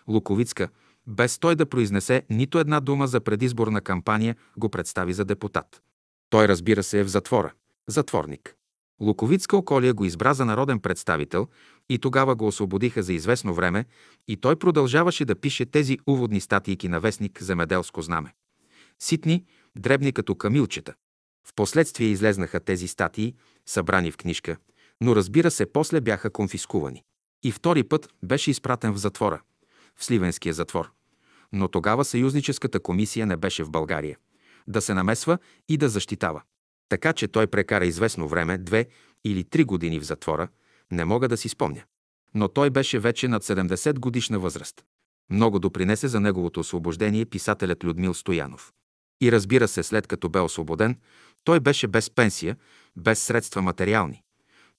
Луковицка, без той да произнесе нито една дума за предизборна кампания, го представи за депутат. Той, разбира се, е в затвора. Затворник. Луковицка околия го избра за народен представител и тогава го освободиха за известно време и той продължаваше да пише тези уводни статийки на вестник Земеделско знаме. Ситни, дребни като камилчета. Впоследствие излезнаха тези статии, събрани в книжка, но разбира се, после бяха конфискувани. И втори път беше изпратен в затвора, в Сливенския затвор. Но тогава съюзническата комисия не беше в България да се намесва и да защитава. Така че той прекара известно време, две или три години в затвора, не мога да си спомня. Но той беше вече над 70 годишна възраст. Много допринесе за неговото освобождение писателят Людмил Стоянов. И разбира се, след като бе освободен, той беше без пенсия, без средства материални,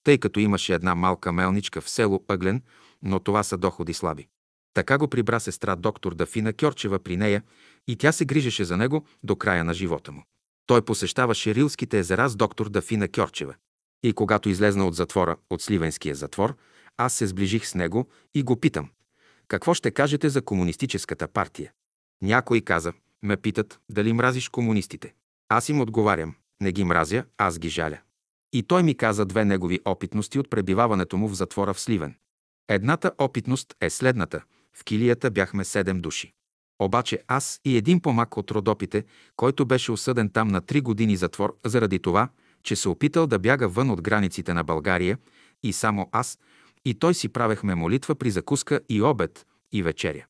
тъй като имаше една малка мелничка в село Ъглен, но това са доходи слаби. Така го прибра сестра доктор Дафина Кьорчева при нея и тя се грижеше за него до края на живота му. Той посещаваше Рилските езера с доктор Дафина Кьорчева. И когато излезна от затвора, от Сливенския затвор, аз се сближих с него и го питам. Какво ще кажете за комунистическата партия? Някой каза, ме питат, дали мразиш комунистите. Аз им отговарям, не ги мразя, аз ги жаля. И той ми каза две негови опитности от пребиваването му в затвора в Сливен. Едната опитност е следната. В килията бяхме седем души. Обаче аз и един помак от Родопите, който беше осъден там на три години затвор заради това, че се опитал да бяга вън от границите на България, и само аз, и той си правехме молитва при закуска и обед, и вечеря.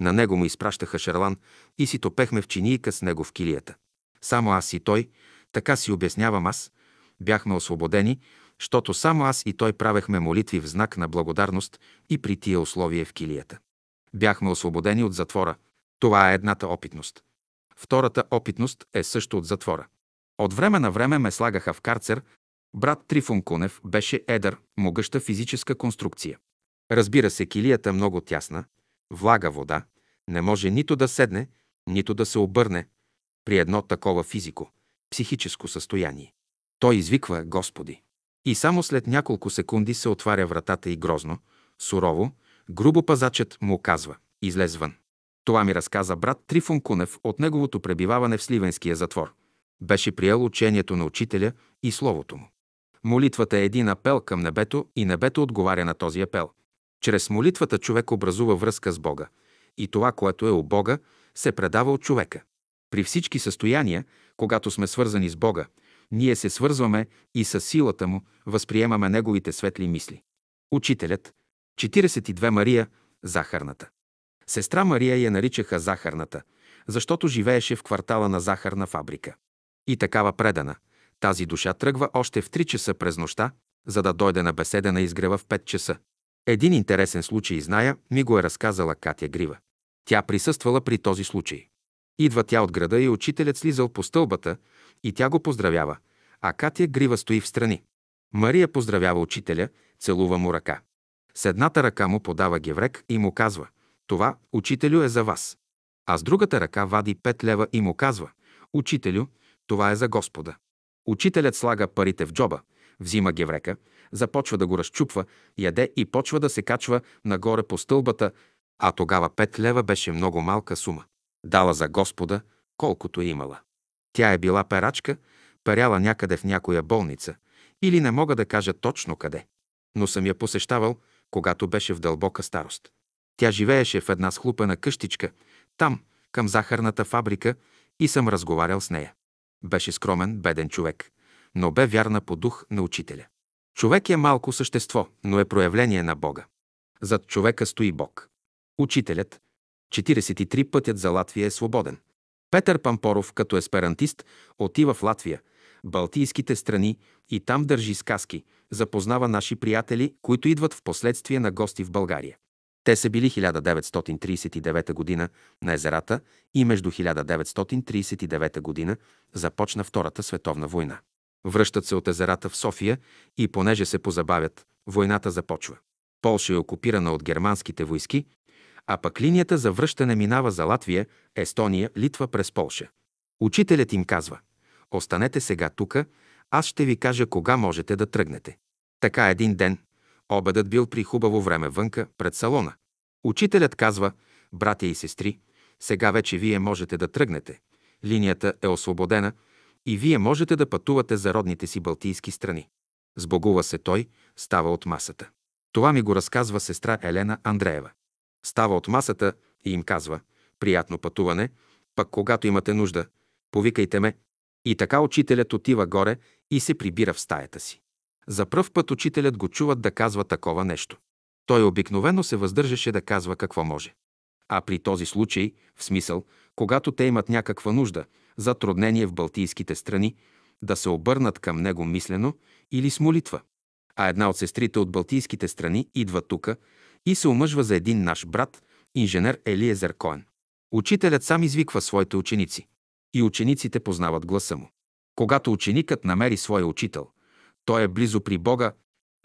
На него му изпращаха шарлан и си топехме в чинийка с него в килията. Само аз и той, така си обяснявам аз, бяхме освободени, защото само аз и той правехме молитви в знак на благодарност и при тия условия в килията. Бяхме освободени от затвора, това е едната опитност. Втората опитност е също от затвора. От време на време ме слагаха в карцер. Брат Трифон Кунев беше едър, могъща физическа конструкция. Разбира се, килията много тясна, влага вода, не може нито да седне, нито да се обърне при едно такова физико, психическо състояние. Той извиква Господи. И само след няколко секунди се отваря вратата и грозно, сурово, грубо пазачът му казва – излез вън. Това ми разказа брат Трифон Кунев от неговото пребиваване в Сливенския затвор. Беше приел учението на учителя и словото му. Молитвата е един апел към небето и небето отговаря на този апел. Чрез молитвата човек образува връзка с Бога и това, което е у Бога, се предава от човека. При всички състояния, когато сме свързани с Бога, ние се свързваме и с силата му възприемаме неговите светли мисли. Учителят, 42 Мария, захарната. Сестра Мария я наричаха захарната, защото живееше в квартала на захарна фабрика. И такава предана, тази душа тръгва още в 3 часа през нощта, за да дойде на беседа на изгрева в 5 часа. Един интересен случай, зная, ми го е разказала Катя Грива. Тя присъствала при този случай. Идва тя от града и учителят слизал по стълбата и тя го поздравява, а Катя Грива стои в страни. Мария поздравява учителя, целува му ръка. С едната ръка му подава геврек и му казва «Това, учителю, е за вас». А с другата ръка вади пет лева и му казва «Учителю, това е за Господа». Учителят слага парите в джоба, взима геврека, започва да го разчупва, яде и почва да се качва нагоре по стълбата, а тогава пет лева беше много малка сума. Дала за Господа, колкото е имала. Тя е била перачка, перяла някъде в някоя болница, или не мога да кажа точно къде. Но съм я посещавал, когато беше в дълбока старост. Тя живееше в една схлупена къщичка, там, към захарната фабрика, и съм разговарял с нея. Беше скромен, беден човек, но бе вярна по дух на учителя. Човек е малко същество, но е проявление на Бога. Зад човека стои Бог. Учителят, 43 пътят за Латвия е свободен. Петър Пампоров, като есперантист, отива в Латвия, Балтийските страни и там държи сказки, запознава наши приятели, които идват в последствие на гости в България. Те са били 1939 г. на езерата и между 1939 г. започна Втората световна война. Връщат се от езерата в София и понеже се позабавят, войната започва. Полша е окупирана от германските войски, а пък линията за връщане минава за Латвия, Естония, Литва през Полша. Учителят им казва – останете сега тука, аз ще ви кажа кога можете да тръгнете. Така един ден, обедът бил при хубаво време вънка, пред салона. Учителят казва – братя и сестри, сега вече вие можете да тръгнете. Линията е освободена и вие можете да пътувате за родните си балтийски страни. Сбогува се той, става от масата. Това ми го разказва сестра Елена Андреева. Става от масата и им казва «Приятно пътуване, пък когато имате нужда, повикайте ме». И така учителят отива горе и се прибира в стаята си. За пръв път учителят го чуват да казва такова нещо. Той обикновено се въздържаше да казва какво може. А при този случай, в смисъл, когато те имат някаква нужда, затруднение в Балтийските страни, да се обърнат към него мислено или с молитва. А една от сестрите от Балтийските страни идва тука и се омъжва за един наш брат, инженер Елиезер Коен. Учителят сам извиква своите ученици. И учениците познават гласа му. Когато ученикът намери своя учител, той е близо при Бога,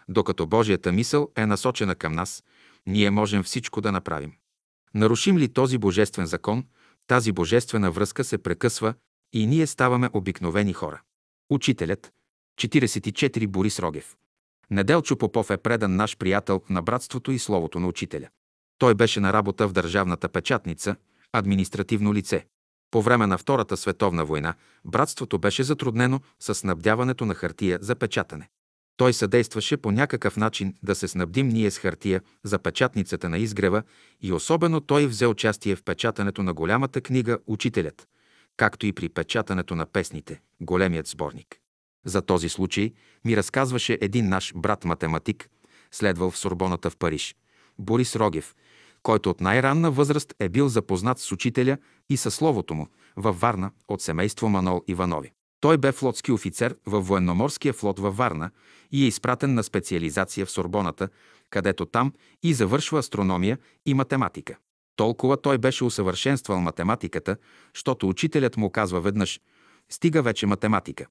докато Божията мисъл е насочена към нас, ние можем всичко да направим. Нарушим ли този божествен закон, тази божествена връзка се прекъсва и ние ставаме обикновени хора. Учителят, 44 Борис Рогев. Неделчо Попов е предан наш приятел на братството и словото на учителя. Той беше на работа в държавната печатница, административно лице. По време на Втората световна война братството беше затруднено с снабдяването на хартия за печатане. Той съдействаше по някакъв начин да се снабдим ние с хартия за печатницата на изгрева и особено той взе участие в печатането на голямата книга «Учителят», както и при печатането на песните, големият сборник. За този случай ми разказваше един наш брат-математик, следвал в Сорбоната в Париж, Борис Рогев, който от най-ранна възраст е бил запознат с учителя и със словото му във Варна от семейство Манол Иванови. Той бе флотски офицер във военноморския флот във Варна и е изпратен на специализация в Сорбоната, където там и завършва астрономия и математика. Толкова той беше усъвършенствал математиката, защото учителят му казва веднъж «Стига вече математика».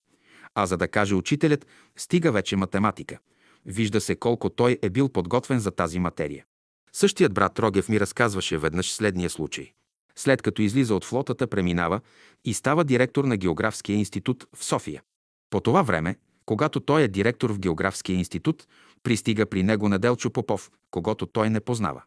А за да каже учителят «Стига вече математика», вижда се колко той е бил подготвен за тази материя. Същият брат Рогев ми разказваше веднъж следния случай. След като излиза от флотата, преминава и става директор на Географския институт в София. По това време, когато той е директор в Географския институт, пристига при него Неделчо Попов, когато той не познава.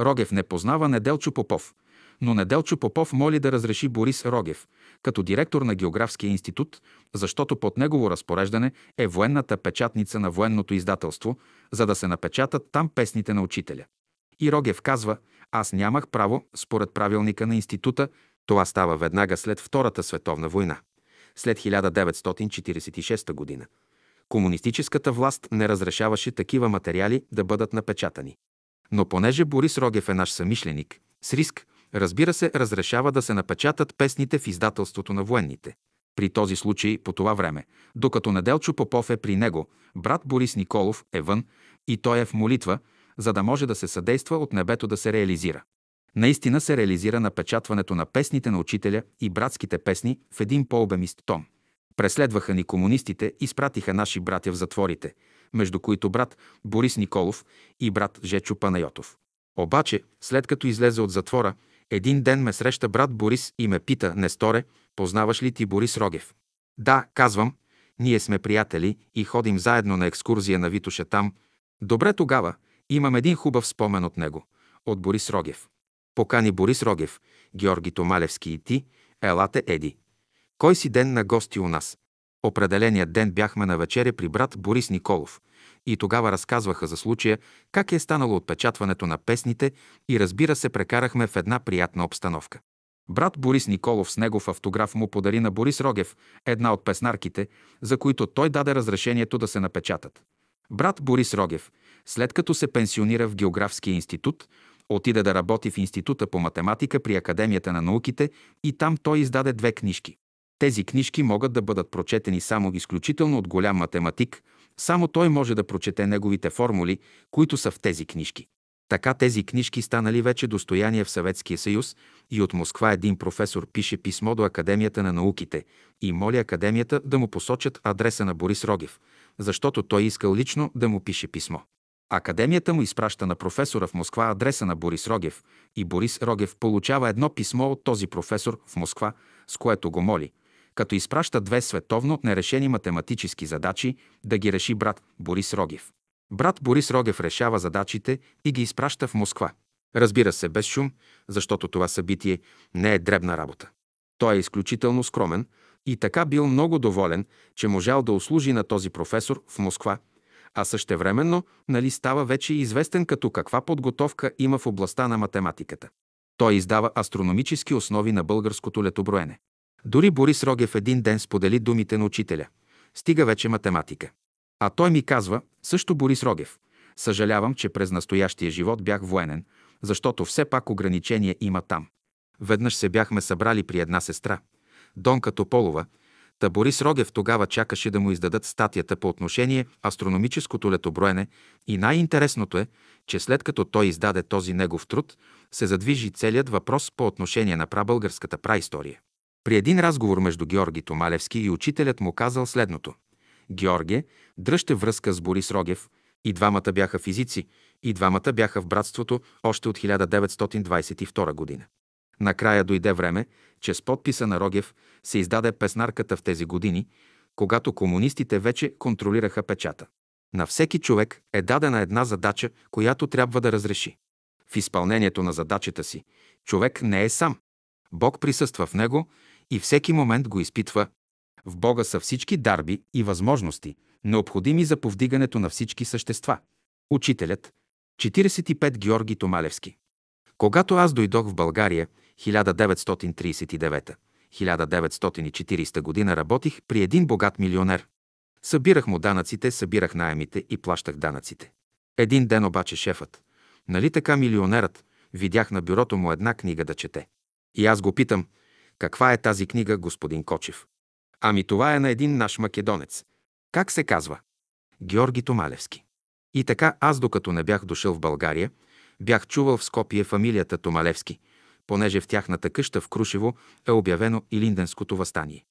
Рогев не познава Неделчо Попов, но Неделчо Попов моли да разреши Борис Рогев като директор на Географския институт, защото под негово разпореждане е военната печатница на военното издателство, за да се напечатат там песните на учителя. И Рогев казва, аз нямах право, според правилника на института, това става веднага след Втората световна война, след 1946 година. Комунистическата власт не разрешаваше такива материали да бъдат напечатани. Но понеже Борис Рогев е наш самишленик, с риск, разбира се, разрешава да се напечатат песните в издателството на военните. При този случай, по това време, докато Неделчо Попов е при него, брат Борис Николов е вън и той е в молитва, за да може да се съдейства от небето да се реализира. Наистина се реализира напечатването на песните на учителя и братските песни в един по-обемист том. Преследваха ни комунистите, изпратиха наши братя в затворите, между които брат Борис Николов и брат Жечо Панайотов. Обаче, след като излезе от затвора, един ден ме среща брат Борис и ме пита, Несторе, познаваш ли ти Борис Рогев? Да, казвам, ние сме приятели и ходим заедно на екскурзия на Витоша там. Добре тогава, имам един хубав спомен от него, от Борис Рогев. Покани Борис Рогев, Георги Томалевски и ти, елате Еди. Кой си ден на гости у нас? Определеният ден бяхме на вечеря при брат Борис Николов и тогава разказваха за случая как е станало отпечатването на песните и разбира се прекарахме в една приятна обстановка. Брат Борис Николов с негов автограф му подари на Борис Рогев една от песнарките, за които той даде разрешението да се напечатат. Брат Борис Рогев, след като се пенсионира в Географския институт, отиде да работи в Института по математика при Академията на науките и там той издаде две книжки. Тези книжки могат да бъдат прочетени само изключително от голям математик, само той може да прочете неговите формули, които са в тези книжки. Така тези книжки станали вече достояние в Съветския съюз и от Москва един професор пише писмо до Академията на науките и моли Академията да му посочат адреса на Борис Рогев, защото той искал лично да му пише писмо. Академията му изпраща на професора в Москва адреса на Борис Рогев и Борис Рогев получава едно писмо от този професор в Москва, с което го моли като изпраща две световно нерешени математически задачи да ги реши брат Борис Рогев. Брат Борис Рогев решава задачите и ги изпраща в Москва. Разбира се, без шум, защото това събитие не е дребна работа. Той е изключително скромен и така бил много доволен, че можал да услужи на този професор в Москва, а същевременно нали става вече известен като каква подготовка има в областта на математиката. Той издава астрономически основи на българското летоброене. Дори Борис Рогев един ден сподели думите на учителя. Стига вече математика. А той ми казва, също Борис Рогев, съжалявам, че през настоящия живот бях военен, защото все пак ограничения има там. Веднъж се бяхме събрали при една сестра, Донка Тополова, та Борис Рогев тогава чакаше да му издадат статията по отношение астрономическото летоброене и най-интересното е, че след като той издаде този негов труд, се задвижи целият въпрос по отношение на прабългарската праистория. При един разговор между Георги Томалевски и учителят му казал следното. Георге, дръжте връзка с Борис Рогев. И двамата бяха физици, и двамата бяха в братството още от 1922 година. Накрая дойде време, че с подписа на Рогев се издаде песнарката в тези години, когато комунистите вече контролираха печата. На всеки човек е дадена една задача, която трябва да разреши. В изпълнението на задачата си човек не е сам. Бог присъства в него и всеки момент го изпитва. В Бога са всички дарби и възможности, необходими за повдигането на всички същества. Учителят 45 Георги Томалевски Когато аз дойдох в България 1939-1940 година работих при един богат милионер. Събирах му данъците, събирах найемите и плащах данъците. Един ден обаче шефът, нали така милионерът, видях на бюрото му една книга да чете. И аз го питам, каква е тази книга, господин Кочев? Ами това е на един наш македонец. Как се казва? Георги Томалевски. И така аз, докато не бях дошъл в България, бях чувал в Скопие фамилията Томалевски, понеже в тяхната къща в Крушево е обявено и Линденското възстание.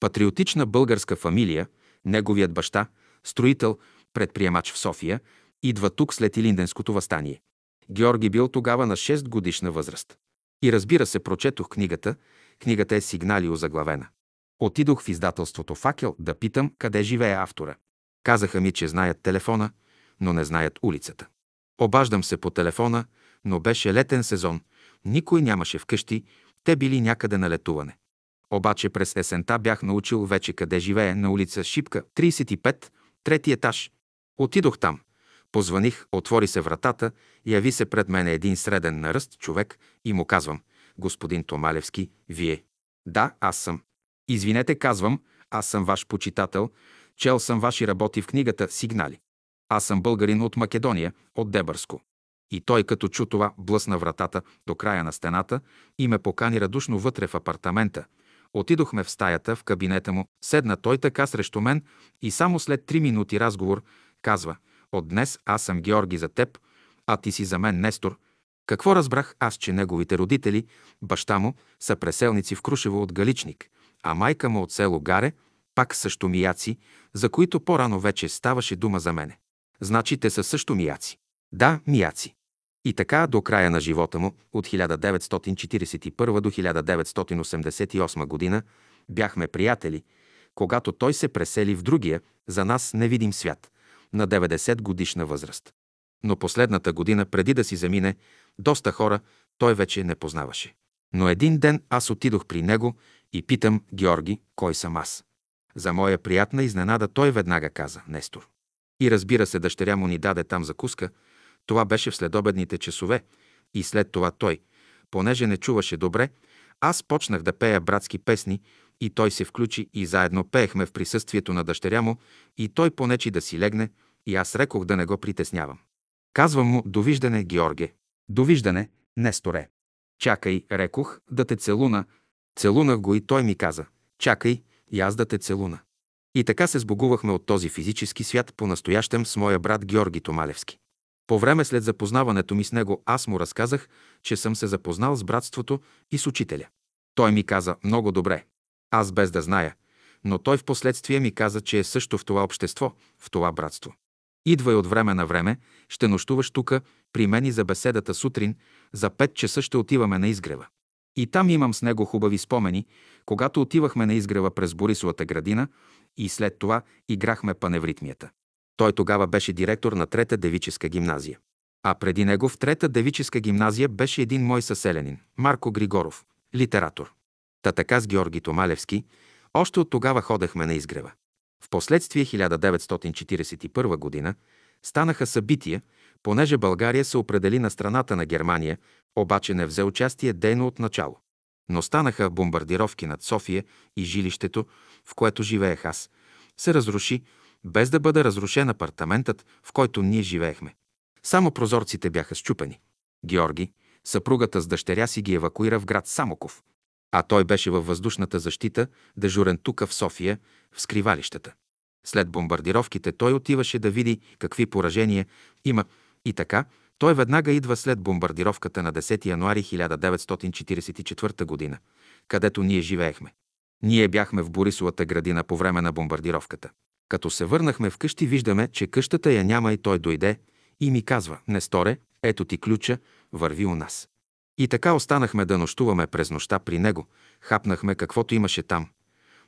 Патриотична българска фамилия, неговият баща, строител, предприемач в София, идва тук след Илинденското възстание. Георги бил тогава на 6 годишна възраст. И разбира се, прочетох книгата. Книгата е сигнали озаглавена. Отидох в издателството Факел да питам къде живее автора. Казаха ми, че знаят телефона, но не знаят улицата. Обаждам се по телефона, но беше летен сезон, Никой нямаше вкъщи, те били някъде на летуване. Обаче през есента бях научил вече къде живее, на улица Шипка, 35, трети етаж. Отидох там. Позваних, отвори се вратата, яви се пред мен един среден наръст човек и му казвам, господин Томалевски, вие. Да, аз съм. Извинете, казвам, аз съм ваш почитател, чел съм ваши работи в книгата «Сигнали». Аз съм българин от Македония, от Дебърско. И той, като чу това, блъсна вратата до края на стената и ме покани радушно вътре в апартамента. Отидохме в стаята, в кабинета му, седна той така срещу мен и само след три минути разговор казва «От днес аз съм Георги за теб, а ти си за мен Нестор». Какво разбрах аз, че неговите родители, баща му, са преселници в Крушево от Галичник, а майка му от село Гаре, пак също мияци, за които по-рано вече ставаше дума за мене. Значи те са също мияци. Да, мияци. И така до края на живота му, от 1941 до 1988 година, бяхме приятели, когато той се пресели в другия, за нас невидим свят, на 90 годишна възраст. Но последната година, преди да си замине, доста хора той вече не познаваше. Но един ден аз отидох при него и питам Георги, кой съм аз. За моя приятна изненада той веднага каза Нестор. И разбира се, дъщеря му ни даде там закуска. Това беше в следобедните часове. И след това той, понеже не чуваше добре, аз почнах да пея братски песни и той се включи и заедно пеехме в присъствието на дъщеря му и той понечи да си легне и аз рекох да не го притеснявам. Казвам му «Довиждане, Георге». «Довиждане, Несторе». «Чакай», рекох, да те целуна. Целунах го и той ми каза «Чакай, и аз да те целуна». И така се сбогувахме от този физически свят по-настоящем с моя брат Георги Томалевски. По време след запознаването ми с него аз му разказах, че съм се запознал с братството и с учителя. Той ми каза много добре. Аз без да зная, но той в последствие ми каза, че е също в това общество, в това братство. Идвай от време на време, ще нощуваш тука, при мен и за беседата сутрин, за пет часа ще отиваме на изгрева. И там имам с него хубави спомени, когато отивахме на изгрева през Борисовата градина и след това играхме паневритмията. Той тогава беше директор на Трета девическа гимназия. А преди него в Трета девическа гимназия беше един мой съселянин, Марко Григоров, литератор. Та така с Георги Томалевски, още от тогава ходехме на изгрева. Впоследствие 1941 година станаха събития, понеже България се определи на страната на Германия, обаче не взе участие дейно от начало. Но станаха бомбардировки над София и жилището, в което живеех аз, се разруши, без да бъде разрушен апартаментът, в който ние живеехме. Само прозорците бяха щупени. Георги, съпругата с дъщеря си ги евакуира в град Самоков. А той беше във въздушната защита, дежурен тука в София, в скривалищата. След бомбардировките той отиваше да види какви поражения има и така той веднага идва след бомбардировката на 10 януари 1944 година, където ние живеехме. Ние бяхме в Борисовата градина по време на бомбардировката. Като се върнахме вкъщи, виждаме, че къщата я няма и той дойде и ми казва, Несторе, ето ти ключа, върви у нас. И така останахме да нощуваме през нощта при него, хапнахме каквото имаше там,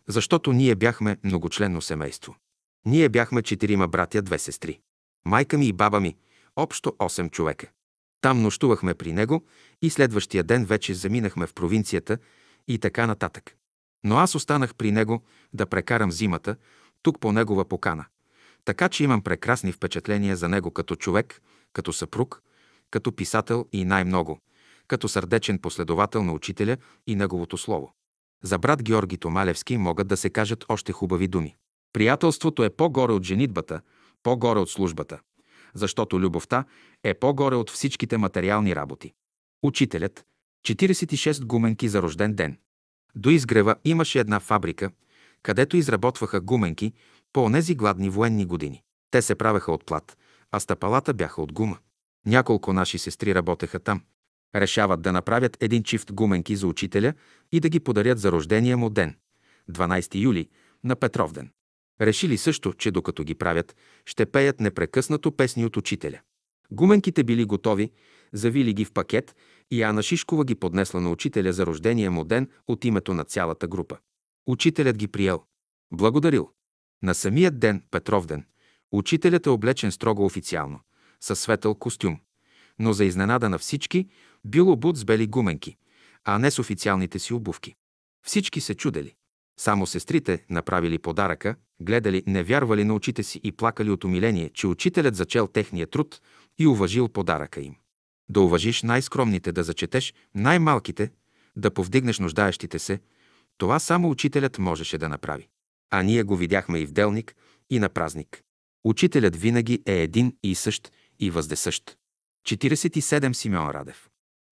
защото ние бяхме многочленно семейство. Ние бяхме четирима братя, две сестри. Майка ми и баба ми, общо 8 човека. Там нощувахме при него и следващия ден вече заминахме в провинцията и така нататък. Но аз останах при него да прекарам зимата, тук по негова покана. Така че имам прекрасни впечатления за него като човек, като съпруг, като писател и най-много, като сърдечен последовател на учителя и неговото слово. За брат Георги Томалевски могат да се кажат още хубави думи. Приятелството е по-горе от женитбата, по-горе от службата, защото любовта е по-горе от всичките материални работи. Учителят – 46 гуменки за рожден ден. До изгрева имаше една фабрика, където изработваха гуменки по онези гладни военни години. Те се правеха от плат, а стъпалата бяха от гума. Няколко наши сестри работеха там. Решават да направят един чифт гуменки за учителя и да ги подарят за рождения му ден – 12 юли, на Петровден. Решили също, че докато ги правят, ще пеят непрекъснато песни от учителя. Гуменките били готови, завили ги в пакет и Ана Шишкова ги поднесла на учителя за рождения му ден от името на цялата група. Учителят ги приел. Благодарил. На самият ден, Петровден, учителят е облечен строго официално, със светъл костюм. Но за изненада на всички, бил обут с бели гуменки, а не с официалните си обувки. Всички се чудели. Само сестрите направили подаръка, гледали, не вярвали на очите си и плакали от умиление, че учителят зачел техния труд и уважил подаръка им. Да уважиш най-скромните, да зачетеш най-малките, да повдигнеш нуждаещите се, това само учителят можеше да направи. А ние го видяхме и в делник, и на празник. Учителят винаги е един и същ и въздесъщ. 47 Симеон Радев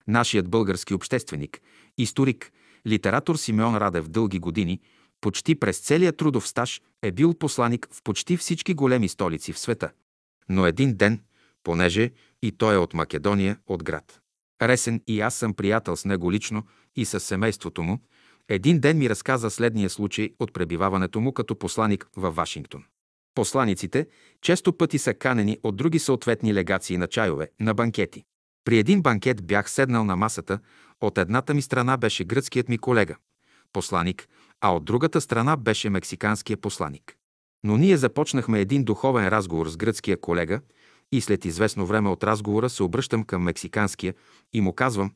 Нашият български общественик, историк, литератор Симеон Радев дълги години, почти през целия трудов стаж е бил посланик в почти всички големи столици в света. Но един ден, понеже и той е от Македония, от град. Ресен и аз съм приятел с него лично и с семейството му, един ден ми разказа следния случай от пребиваването му като посланик във Вашингтон. Посланиците често пъти са канени от други съответни легации на чайове, на банкети. При един банкет бях седнал на масата, от едната ми страна беше гръцкият ми колега, посланик, а от другата страна беше мексиканския посланик. Но ние започнахме един духовен разговор с гръцкия колега и след известно време от разговора се обръщам към мексиканския и му казвам,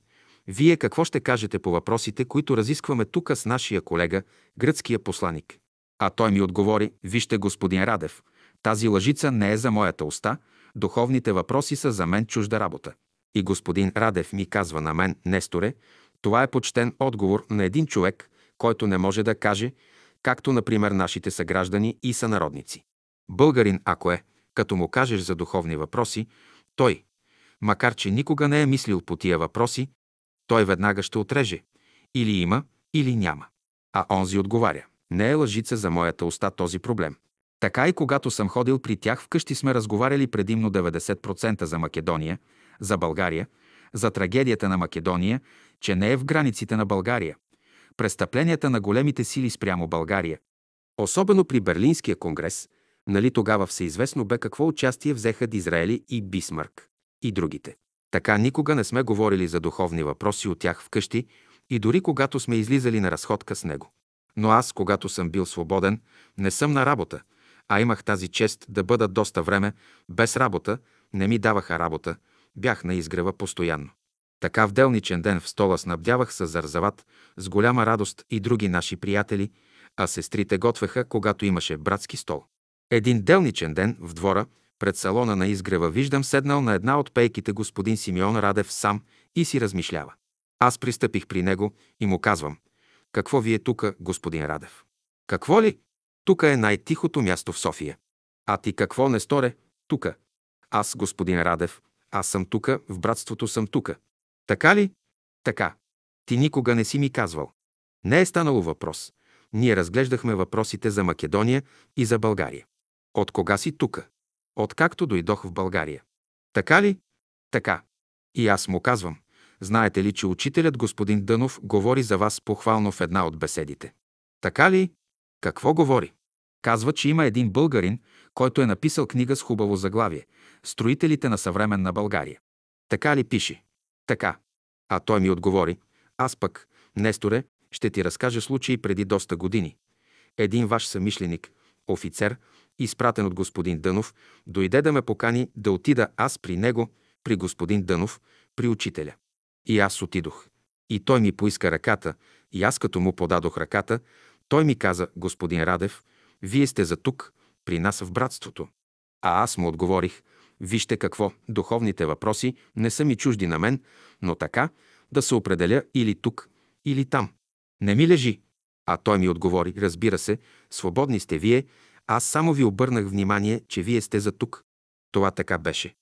вие какво ще кажете по въпросите, които разискваме тук с нашия колега, гръцкия посланик? А той ми отговори, вижте, господин Радев, тази лъжица не е за моята уста, духовните въпроси са за мен чужда работа. И господин Радев ми казва на мен, Несторе, това е почтен отговор на един човек, който не може да каже, както, например, нашите съграждани и сънародници. Българин, ако е, като му кажеш за духовни въпроси, той, макар че никога не е мислил по тия въпроси, той веднага ще отреже. Или има, или няма. А онзи отговаря. Не е лъжица за моята уста този проблем. Така и когато съм ходил при тях вкъщи сме разговаряли предимно 90% за Македония, за България, за трагедията на Македония, че не е в границите на България, престъпленията на големите сили спрямо България. Особено при Берлинския конгрес, нали тогава всеизвестно бе какво участие взеха Дизраели и Бисмарк и другите. Така никога не сме говорили за духовни въпроси от тях вкъщи и дори когато сме излизали на разходка с него. Но аз, когато съм бил свободен, не съм на работа, а имах тази чест да бъда доста време без работа, не ми даваха работа, бях на изгрева постоянно. Така в делничен ден в стола снабдявах с зарзават, с голяма радост и други наши приятели, а сестрите готвеха, когато имаше братски стол. Един делничен ден в двора, пред салона на изгрева, виждам седнал на една от пейките господин Симеон Радев сам и си размишлява. Аз пристъпих при него и му казвам, какво ви е тука, господин Радев? Какво ли? Тука е най-тихото място в София. А ти какво не сторе? Тука. Аз, господин Радев, аз съм тука, в братството съм тука. Така ли? Така. Ти никога не си ми казвал. Не е станало въпрос. Ние разглеждахме въпросите за Македония и за България. От кога си тука? Откакто дойдох в България. Така ли? Така. И аз му казвам. Знаете ли, че учителят господин Дънов говори за вас похвално в една от беседите? Така ли? Какво говори? Казва, че има един българин, който е написал книга с хубаво заглавие «Строителите на съвременна България». Така ли пише? Така. А той ми отговори, аз пък, Несторе, ще ти разкажа случай преди доста години. Един ваш самишленик, офицер, изпратен от господин Дънов, дойде да ме покани да отида аз при него, при господин Дънов, при учителя. И аз отидох. И той ми поиска ръката, и аз като му подадох ръката, той ми каза, господин Радев, вие сте за тук, при нас в братството. А аз му отговорих, вижте какво, духовните въпроси не са ми чужди на мен, но така да се определя или тук, или там. Не ми лежи. А той ми отговори, разбира се, свободни сте вие, аз само ви обърнах внимание, че вие сте за тук. Това така беше.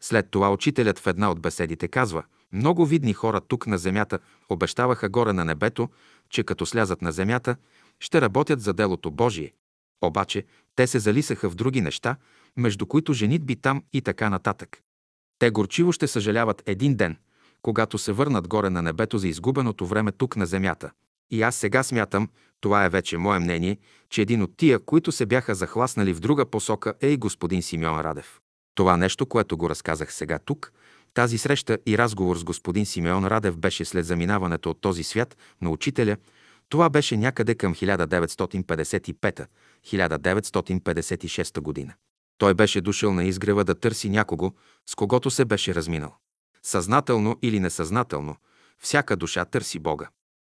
След това учителят в една от беседите казва, много видни хора тук на земята обещаваха горе на небето, че като слязат на земята, ще работят за делото Божие. Обаче те се залисаха в други неща, между които женитби там и така нататък. Те горчиво ще съжаляват един ден, когато се върнат горе на небето за изгубеното време тук на земята. И аз сега смятам, това е вече мое мнение, че един от тия, които се бяха захласнали в друга посока, е и господин Симеон Радев. Това нещо, което го разказах сега тук, тази среща и разговор с господин Симеон Радев беше след заминаването от този свят на учителя. Това беше някъде към 1955-1956 година. Той беше дошъл на изгрева да търси някого, с когото се беше разминал. Съзнателно или несъзнателно, всяка душа търси Бога.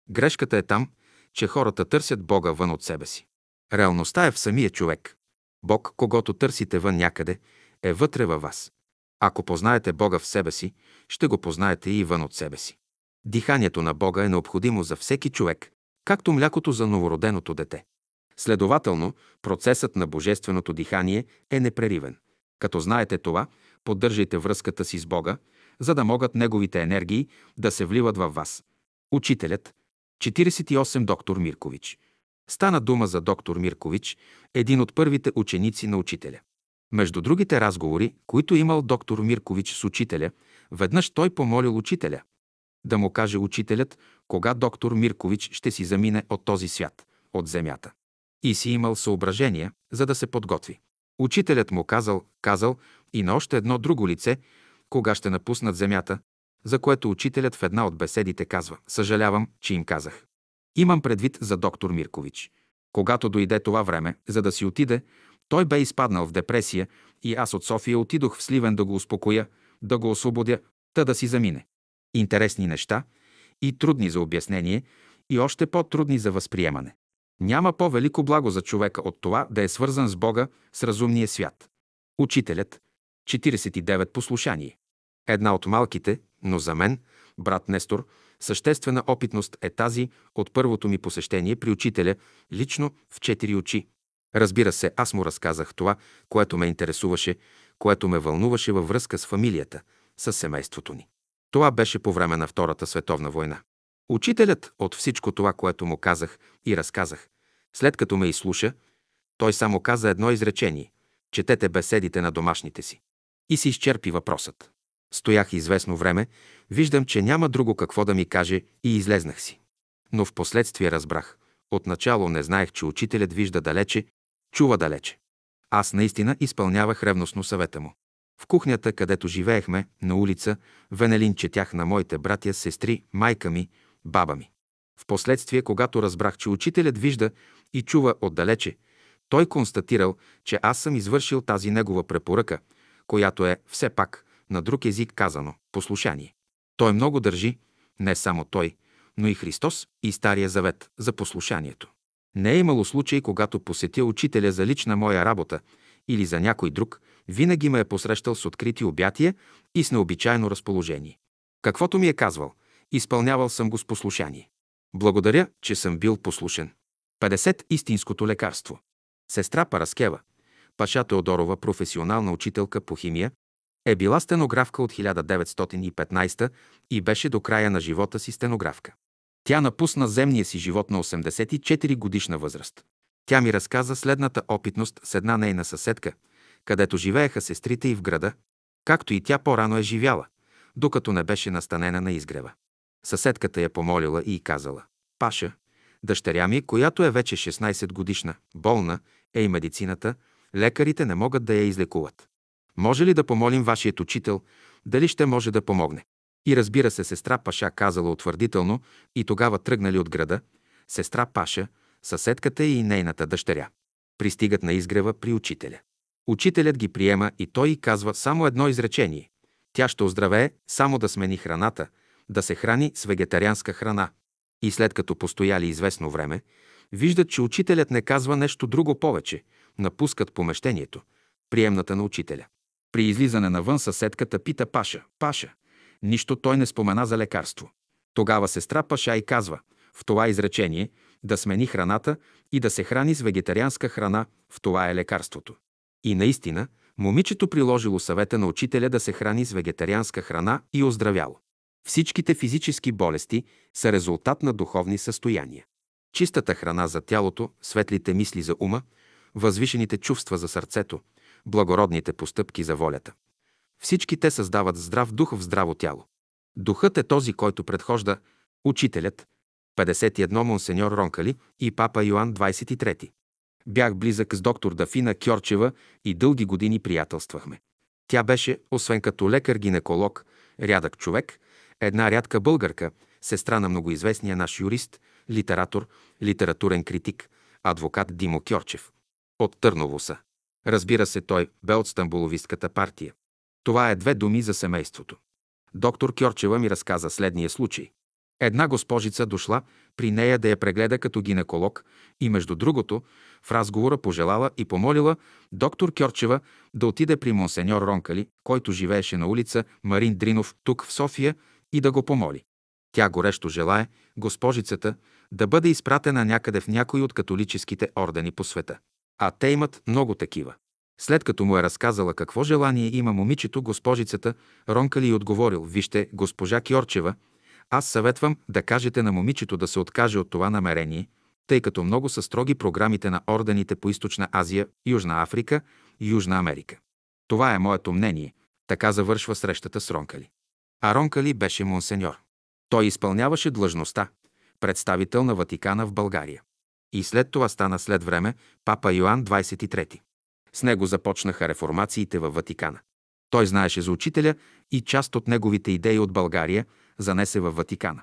Грешката е там, че хората търсят Бога вън от себе си. Реалността е в самия човек. Бог, когато търсите вън някъде, е вътре във вас. Ако познаете Бога в себе си, ще го познаете и вън от себе си. Диханието на Бога е необходимо за всеки човек, както млякото за новороденото дете. Следователно, процесът на божественото дихание е непреривен. Като знаете това, поддържайте връзката си с Бога, за да могат Неговите енергии да се вливат във вас. Учителят, 48 доктор Миркович. Стана дума за доктор Миркович, един от първите ученици на учителя. Между другите разговори, които имал доктор Миркович с учителя, веднъж той помолил учителя да му каже учителят, кога доктор Миркович ще си замине от този свят, от земята. И си имал съображения, за да се подготви. Учителят му казал, казал и на още едно друго лице, кога ще напуснат земята, за което учителят в една от беседите казва «Съжалявам, че им казах». Имам предвид за доктор Миркович. Когато дойде това време, за да си отиде, той бе изпаднал в депресия и аз от София отидох в Сливен да го успокоя, да го освободя, та да си замине. Интересни неща и трудни за обяснение, и още по-трудни за възприемане. Няма по-велико благо за човека от това да е свързан с Бога, с разумния свят. Учителят. 49 послушание. Една от малките, но за мен, брат Нестор, съществена опитност е тази от първото ми посещение при учителя, лично в четири очи. Разбира се, аз му разказах това, което ме интересуваше, което ме вълнуваше във връзка с фамилията, с семейството ни. Това беше по време на Втората световна война. Учителят от всичко това, което му казах и разказах, след като ме изслуша, той само каза едно изречение – четете беседите на домашните си. И си изчерпи въпросът. Стоях известно време, виждам, че няма друго какво да ми каже и излезнах си. Но в последствие разбрах. Отначало не знаех, че учителят вижда далече, чува далече. Аз наистина изпълнявах ревностно съвета му. В кухнята, където живеехме, на улица, Венелин четях на моите братя, сестри, майка ми, баба ми. Впоследствие, когато разбрах, че учителят вижда и чува отдалече, той констатирал, че аз съм извършил тази негова препоръка, която е все пак на друг език казано – послушание. Той много държи, не само той, но и Христос и Стария Завет за послушанието. Не е имало случай, когато посетя учителя за лична моя работа или за някой друг, винаги ме е посрещал с открити обятия и с необичайно разположение. Каквото ми е казвал, изпълнявал съм го с послушание. Благодаря, че съм бил послушен. 50. Истинското лекарство. Сестра Параскева, Паша Теодорова, професионална учителка по химия, е била стенографка от 1915 и беше до края на живота си стенографка. Тя напусна земния си живот на 84 годишна възраст. Тя ми разказа следната опитност с една нейна съседка, където живееха сестрите и в града, както и тя по-рано е живяла, докато не беше настанена на изгрева. Съседката я помолила и казала, Паша, дъщеря ми, която е вече 16 годишна, болна, е и медицината, лекарите не могат да я излекуват. Може ли да помолим вашият учител, дали ще може да помогне? И разбира се, сестра Паша казала утвърдително и тогава тръгнали от града, сестра Паша, съседката и нейната дъщеря. Пристигат на изгрева при учителя. Учителят ги приема и той й казва само едно изречение. Тя ще оздравее само да смени храната, да се храни с вегетарианска храна. И след като постояли известно време, виждат, че учителят не казва нещо друго повече. Напускат помещението, приемната на учителя. При излизане навън съседката пита Паша. Паша, нищо той не спомена за лекарство. Тогава сестра Паша и казва в това изречение да смени храната и да се храни с вегетарианска храна, в това е лекарството. И наистина, момичето приложило съвета на учителя да се храни с вегетарианска храна и оздравяло. Всичките физически болести са резултат на духовни състояния. Чистата храна за тялото, светлите мисли за ума, възвишените чувства за сърцето, благородните постъпки за волята. Всички те създават здрав дух в здраво тяло. Духът е този, който предхожда учителят, 51 Монсеньор Ронкали и папа Йоан 23. Бях близък с доктор Дафина Кьорчева и дълги години приятелствахме. Тя беше, освен като лекар-гинеколог, рядък човек, една рядка българка, сестра на многоизвестния наш юрист, литератор, литературен критик, адвокат Димо Кьорчев. От Търново са. Разбира се, той бе от Стамбуловистката партия. Това е две думи за семейството. Доктор Кьорчева ми разказа следния случай. Една госпожица дошла при нея да я прегледа като гинеколог и между другото в разговора пожелала и помолила доктор Кьорчева да отиде при монсеньор Ронкали, който живееше на улица Марин Дринов тук в София и да го помоли. Тя горещо желае госпожицата да бъде изпратена някъде в някой от католическите ордени по света. А те имат много такива. След като му е разказала какво желание има момичето, госпожицата, Ронкали и отговорил, вижте, госпожа Кьорчева, аз съветвам да кажете на момичето да се откаже от това намерение, тъй като много са строги програмите на ордените по Източна Азия, Южна Африка и Южна Америка. Това е моето мнение. Така завършва срещата с Ронкали. А Ронкали беше монсеньор. Той изпълняваше длъжността представител на Ватикана в България. И след това стана след време папа Йоанн 23. С него започнаха реформациите във Ватикана. Той знаеше за учителя и част от неговите идеи от България занесе във Ватикана.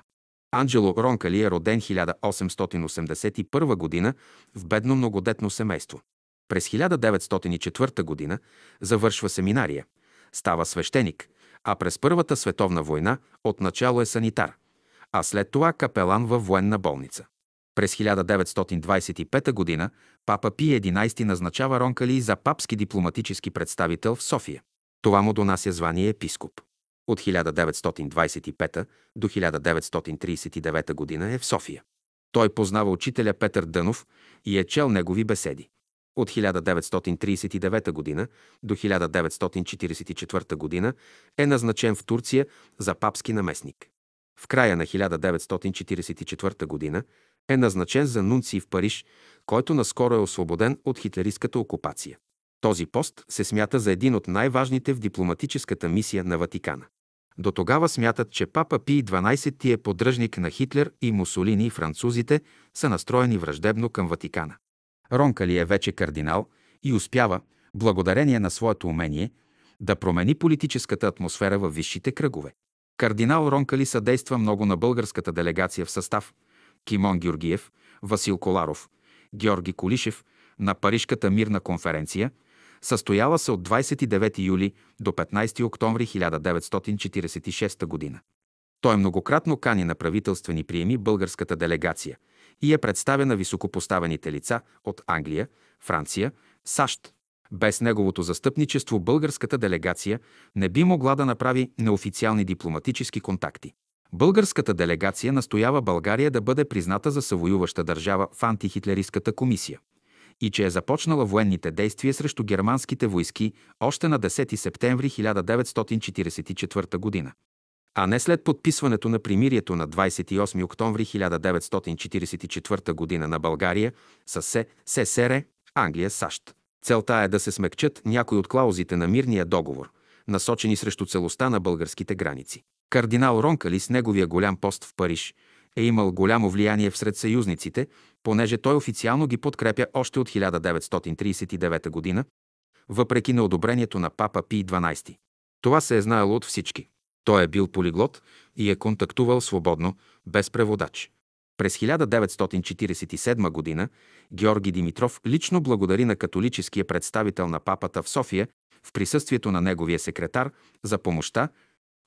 Анджело Ронкали е роден 1881 г. в бедно многодетно семейство. През 1904 г. завършва семинария, става свещеник, а през Първата световна война отначало е санитар, а след това капелан във военна болница. През 1925 г. папа Пи 11 назначава Ронкали за папски дипломатически представител в София. Това му донася звание епископ. От 1925 до 1939 г. е в София. Той познава учителя Петър Дънов и е чел негови беседи. От 1939 г. до 1944 г. е назначен в Турция за папски наместник. В края на 1944 г. е назначен за нунци в Париж, който наскоро е освободен от хитлеристската окупация. Този пост се смята за един от най-важните в дипломатическата мисия на Ватикана. До тогава смятат, че папа Пий 12 е поддръжник на Хитлер и Мусолини и французите са настроени враждебно към Ватикана. Ронкали е вече кардинал и успява, благодарение на своето умение, да промени политическата атмосфера във висшите кръгове. Кардинал Ронкали съдейства много на българската делегация в състав Кимон Георгиев, Васил Коларов, Георги Колишев на Парижката мирна конференция, състояла се от 29 юли до 15 октомври 1946 г. Той многократно кани на правителствени приеми българската делегация и е представя на високопоставените лица от Англия, Франция, САЩ. Без неговото застъпничество българската делегация не би могла да направи неофициални дипломатически контакти. Българската делегация настоява България да бъде призната за съвоюваща държава в антихитлеристската комисия и че е започнала военните действия срещу германските войски още на 10 септември 1944 г. А не след подписването на примирието на 28 октомври 1944 г. на България с СССР, Англия, САЩ. Целта е да се смекчат някои от клаузите на мирния договор, насочени срещу целостта на българските граници. Кардинал Ронкали с неговия голям пост в Париж е имал голямо влияние всред съюзниците, понеже той официално ги подкрепя още от 1939 г., въпреки неодобрението на папа Пий XII. Това се е знаело от всички. Той е бил полиглот и е контактувал свободно, без преводач. През 1947 г. Георги Димитров лично благодари на католическия представител на папата в София в присъствието на неговия секретар за помощта,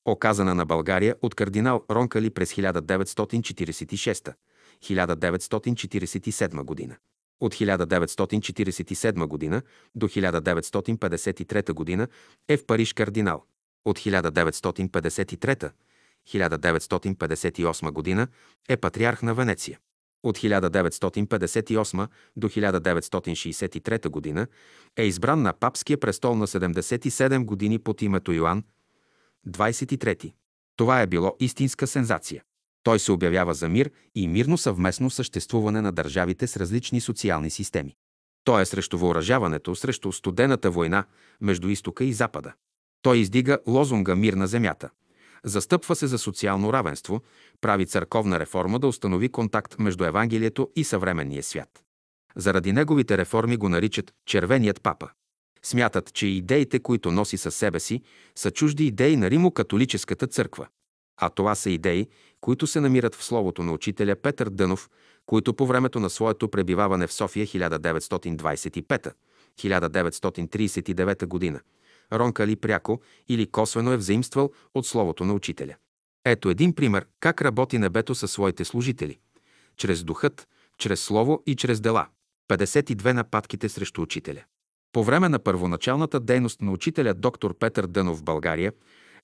оказана на България от кардинал Ронкали през 1946-1947 година. От 1947 година до 1953 година е в Париж кардинал. От 1953-1958 година е патриарх на Венеция. От 1958 до 1963 година е избран на папския престол на 77 години под името Йоанн 23. Това е било истинска сензация. Той се обявява за мир и мирно съвместно съществуване на държавите с различни социални системи. Той е срещу въоръжаването, срещу студената война между изтока и запада. Той издига лозунга «Мир на земята». Застъпва се за социално равенство, прави църковна реформа да установи контакт между Евангелието и съвременния свят. Заради неговите реформи го наричат «червеният папа». Смятат, че идеите, които носи със себе си, са чужди идеи на Римо-католическата църква. А това са идеи, които се намират в словото на учителя Петър Дънов, които по времето на своето пребиваване в София 1925-1939 година Ронка ли пряко или косвено е взаимствал от словото на учителя. Ето един пример как работи небето със своите служители. Чрез духът, чрез слово и чрез дела. 52 нападките срещу учителя. По време на първоначалната дейност на учителя доктор Петър Дънов в България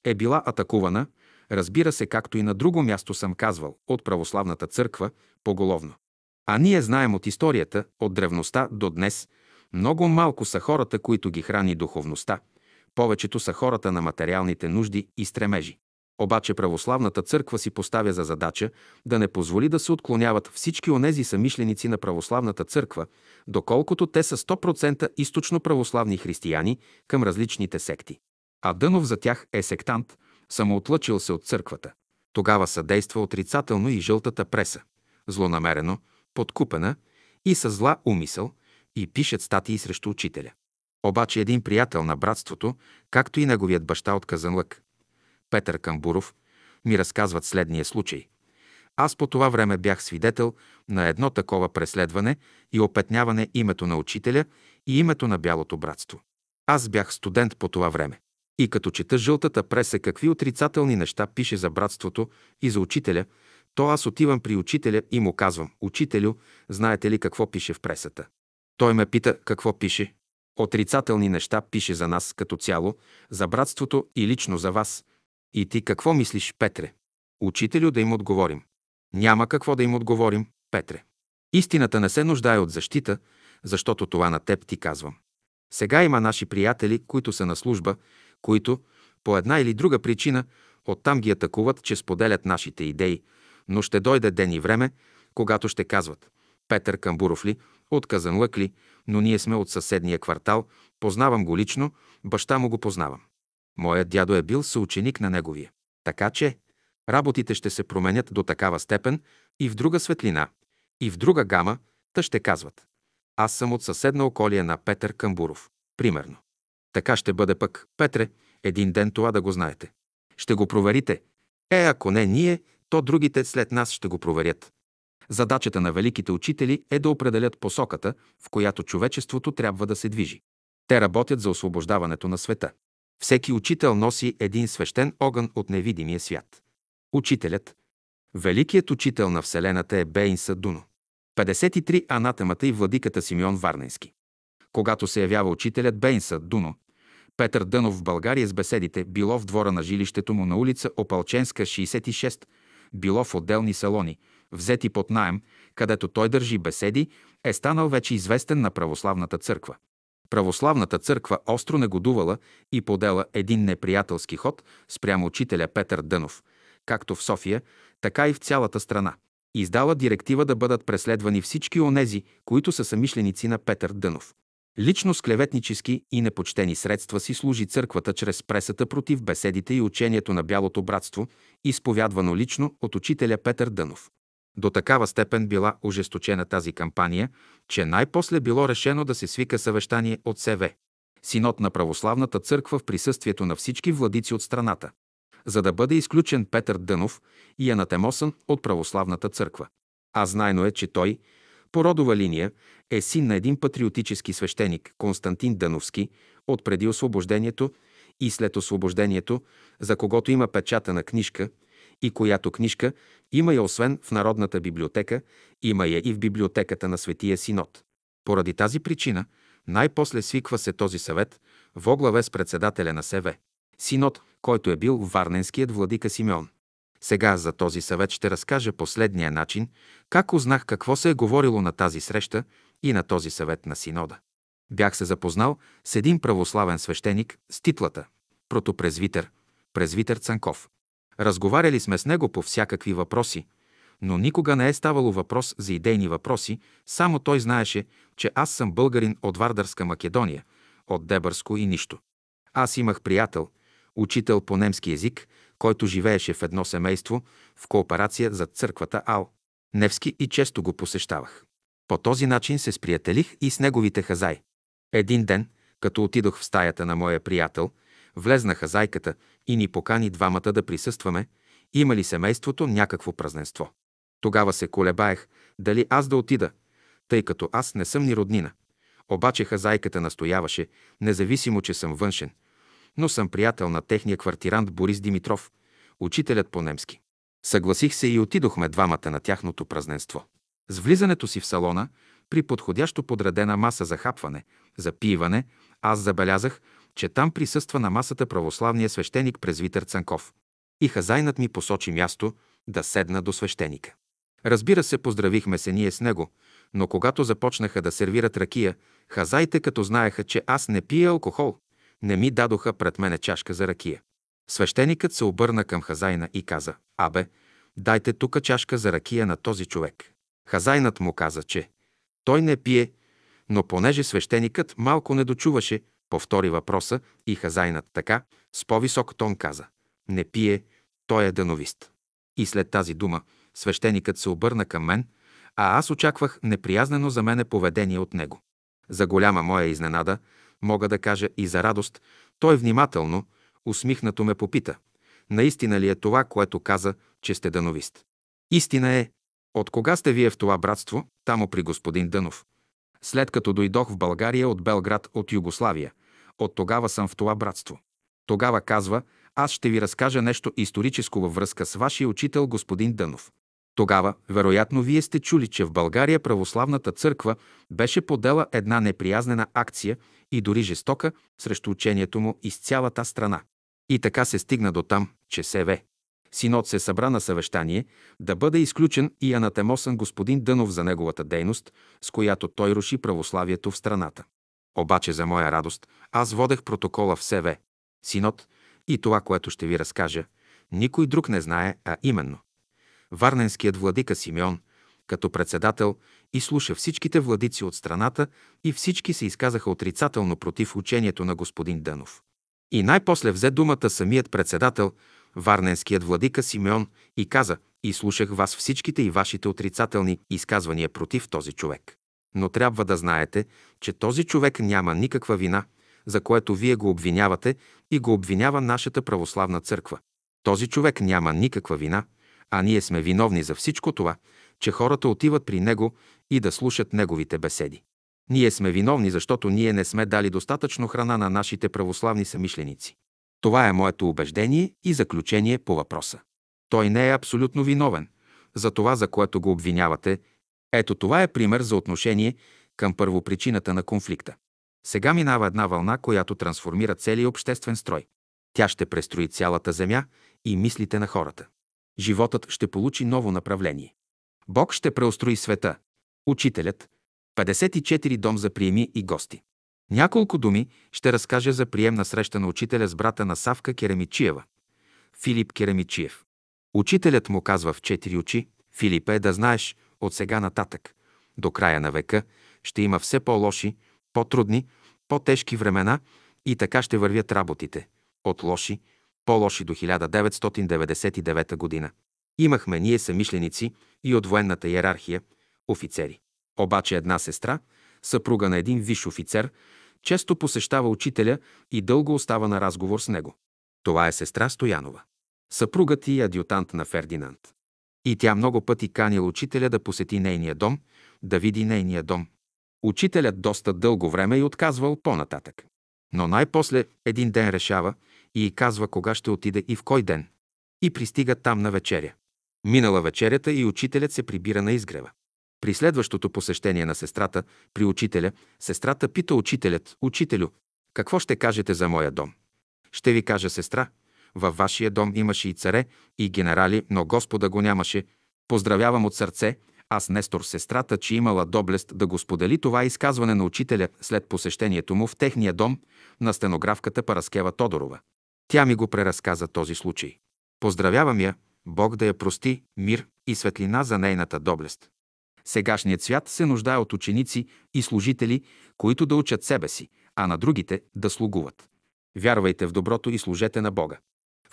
е била атакувана, разбира се, както и на друго място съм казвал, от православната църква, поголовно. А ние знаем от историята, от древността до днес, много малко са хората, които ги храни духовността. Повечето са хората на материалните нужди и стремежи. Обаче православната църква си поставя за задача да не позволи да се отклоняват всички онези самишленици на православната църква, доколкото те са 100% източно православни християни към различните секти. А Дънов за тях е сектант, самоотлъчил се от църквата. Тогава съдейства отрицателно и жълтата преса, злонамерено, подкупена и с зла умисъл, и пишат статии срещу учителя. Обаче един приятел на братството, както и неговият баща от Казанлък, Петър Камбуров, ми разказват следния случай. Аз по това време бях свидетел на едно такова преследване и опетняване името на учителя и името на Бялото братство. Аз бях студент по това време. И като чета жълтата преса какви отрицателни неща пише за братството и за учителя, то аз отивам при учителя и му казвам, «Учителю, знаете ли какво пише в пресата?» Той ме пита, какво пише. Отрицателни неща пише за нас като цяло, за братството и лично за вас. И ти какво мислиш, Петре? Учителю да им отговорим. Няма какво да им отговорим, Петре. Истината не се нуждае от защита, защото това на теб ти казвам. Сега има наши приятели, които са на служба, които, по една или друга причина, оттам ги атакуват, че споделят нашите идеи, но ще дойде ден и време, когато ще казват Петър Камбуров ли, от Казанлък ли, но ние сме от съседния квартал, познавам го лично, баща му го познавам. Моят дядо е бил съученик на неговия. Така че работите ще се променят до такава степен и в друга светлина, и в друга гама, та ще казват. Аз съм от съседна околия на Петър Камбуров. Примерно. Така ще бъде пък, Петре, един ден това да го знаете. Ще го проверите. Е, ако не ние, то другите след нас ще го проверят. Задачата на великите учители е да определят посоката, в която човечеството трябва да се движи. Те работят за освобождаването на света. Всеки учител носи един свещен огън от невидимия свят. Учителят, великият учител на Вселената е Бейн Садуно. 53 анатемата и владиката Симеон Варненски. Когато се явява учителят Бейн Садуно, Петър Дънов в България с беседите, било в двора на жилището му на улица Опалченска, 66, било в отделни салони, взети под найем, където той държи беседи, е станал вече известен на православната църква. Православната църква остро негодувала и подела един неприятелски ход спрямо учителя Петър Дънов, както в София, така и в цялата страна. Издала директива да бъдат преследвани всички онези, които са самишленици на Петър Дънов. Лично с клеветнически и непочтени средства си служи църквата чрез пресата против беседите и учението на Бялото братство, изповядвано лично от учителя Петър Дънов. До такава степен била ожесточена тази кампания, че най-после било решено да се свика съвещание от СВ. Синод на православната църква в присъствието на всички владици от страната, за да бъде изключен Петър Дънов и анатемосън от православната църква. А знайно е, че той, по родова линия, е син на един патриотически свещеник, Константин Дъновски, от преди освобождението и след освобождението, за когото има печата на книжка – и която книжка има я освен в Народната библиотека, има я и в библиотеката на Светия Синод. Поради тази причина най-после свиква се този съвет в оглаве с председателя на СВ. Синод, който е бил Варненският владика Симеон. Сега за този съвет ще разкажа последния начин, как узнах какво се е говорило на тази среща и на този съвет на Синода. Бях се запознал с един православен свещеник с титлата протопрезвитер, презвитер Цанков. Разговаряли сме с него по всякакви въпроси, но никога не е ставало въпрос за идейни въпроси, само той знаеше, че аз съм българин от Вардарска Македония, от Дебърско и нищо. Аз имах приятел, учител по немски език, който живееше в едно семейство в кооперация за църквата Ал. Невски и често го посещавах. По този начин се сприятелих и с неговите хазай. Един ден, като отидох в стаята на моя приятел, Влезна хазайката и ни покани двамата да присъстваме, има ли семейството някакво празненство. Тогава се колебаех дали аз да отида, тъй като аз не съм ни роднина. Обаче хазайката настояваше, независимо, че съм външен, но съм приятел на техния квартирант Борис Димитров, учителят по немски. Съгласих се и отидохме двамата на тяхното празненство. С влизането си в салона, при подходящо подредена маса за хапване, за пиване, аз забелязах, че там присъства на масата православния свещеник презвитър Цанков. И хазайнат ми посочи място да седна до свещеника. Разбира се, поздравихме се ние с него, но когато започнаха да сервират ракия, хазаите, като знаеха, че аз не пия алкохол, не ми дадоха пред мене чашка за ракия. Свещеникът се обърна към хазайна и каза, «Абе, дайте тука чашка за ракия на този човек». Хазайнат му каза, че той не пие, но понеже свещеникът малко не дочуваше, повтори въпроса и хазайнат така, с по-висок тон каза, «Не пие, той е дановист». И след тази дума свещеникът се обърна към мен, а аз очаквах неприязнено за мене поведение от него. За голяма моя изненада, мога да кажа и за радост, той внимателно, усмихнато ме попита. Наистина ли е това, което каза, че сте дановист? Истина е. От кога сте вие в това братство, тамо при господин Дънов? След като дойдох в България от Белград от Югославия, от тогава съм в това братство. Тогава казва, аз ще ви разкажа нещо историческо във връзка с вашия учител господин Дънов. Тогава, вероятно, вие сте чули, че в България православната църква беше подела една неприязнена акция и дори жестока срещу учението му из цялата страна. И така се стигна до там, че СВ. Синод се събра на съвещание да бъде изключен и анатемосан господин Дънов за неговата дейност, с която той руши православието в страната. Обаче за моя радост аз водех протокола в СВ. Синод и това, което ще ви разкажа, никой друг не знае, а именно. Варненският владика Симеон, като председател, изслуша всичките владици от страната и всички се изказаха отрицателно против учението на господин Дънов. И най-после взе думата самият председател, Варненският владика Симеон, и каза, и слушах вас всичките и вашите отрицателни изказвания против този човек. Но трябва да знаете, че този човек няма никаква вина, за което вие го обвинявате и го обвинява нашата православна църква. Този човек няма никаква вина, а ние сме виновни за всичко това, че хората отиват при него и да слушат неговите беседи. Ние сме виновни, защото ние не сме дали достатъчно храна на нашите православни самишленици. Това е моето убеждение и заключение по въпроса. Той не е абсолютно виновен за това, за което го обвинявате. Ето това е пример за отношение към първопричината на конфликта. Сега минава една вълна, която трансформира целият обществен строй. Тя ще престрои цялата земя и мислите на хората. Животът ще получи ново направление. Бог ще преустрои света. Учителят. 54 дом за приеми и гости. Няколко думи ще разкажа за приемна среща на учителя с брата на Савка Керемичиева. Филип Керемичиев. Учителят му казва в четири очи, Филипе, да знаеш, от сега нататък, до края на века, ще има все по-лоши, по-трудни, по-тежки времена и така ще вървят работите. От лоши, по-лоши до 1999 година. Имахме ние самишленици и от военната иерархия, офицери. Обаче една сестра, съпруга на един виш офицер, често посещава учителя и дълго остава на разговор с него. Това е сестра Стоянова. Съпругът и адютант на Фердинанд. И тя много пъти канила учителя да посети нейния дом, да види нейния дом. Учителят доста дълго време и отказвал по-нататък. Но най-после един ден решава и казва кога ще отиде и в кой ден. И пристига там на вечеря. Минала вечерята и учителят се прибира на изгрева. При следващото посещение на сестрата при учителя, сестрата пита учителят, учителю, какво ще кажете за моя дом? Ще ви кажа, сестра, във вашия дом имаше и царе, и генерали, но Господа го нямаше. Поздравявам от сърце, аз Нестор сестрата, че имала доблест да го сподели това изказване на учителя след посещението му в техния дом на стенографката Параскева Тодорова. Тя ми го преразказа този случай. Поздравявам я, Бог да я прости, мир и светлина за нейната доблест. Сегашният свят се нуждае от ученици и служители, които да учат себе си, а на другите да слугуват. Вярвайте в доброто и служете на Бога.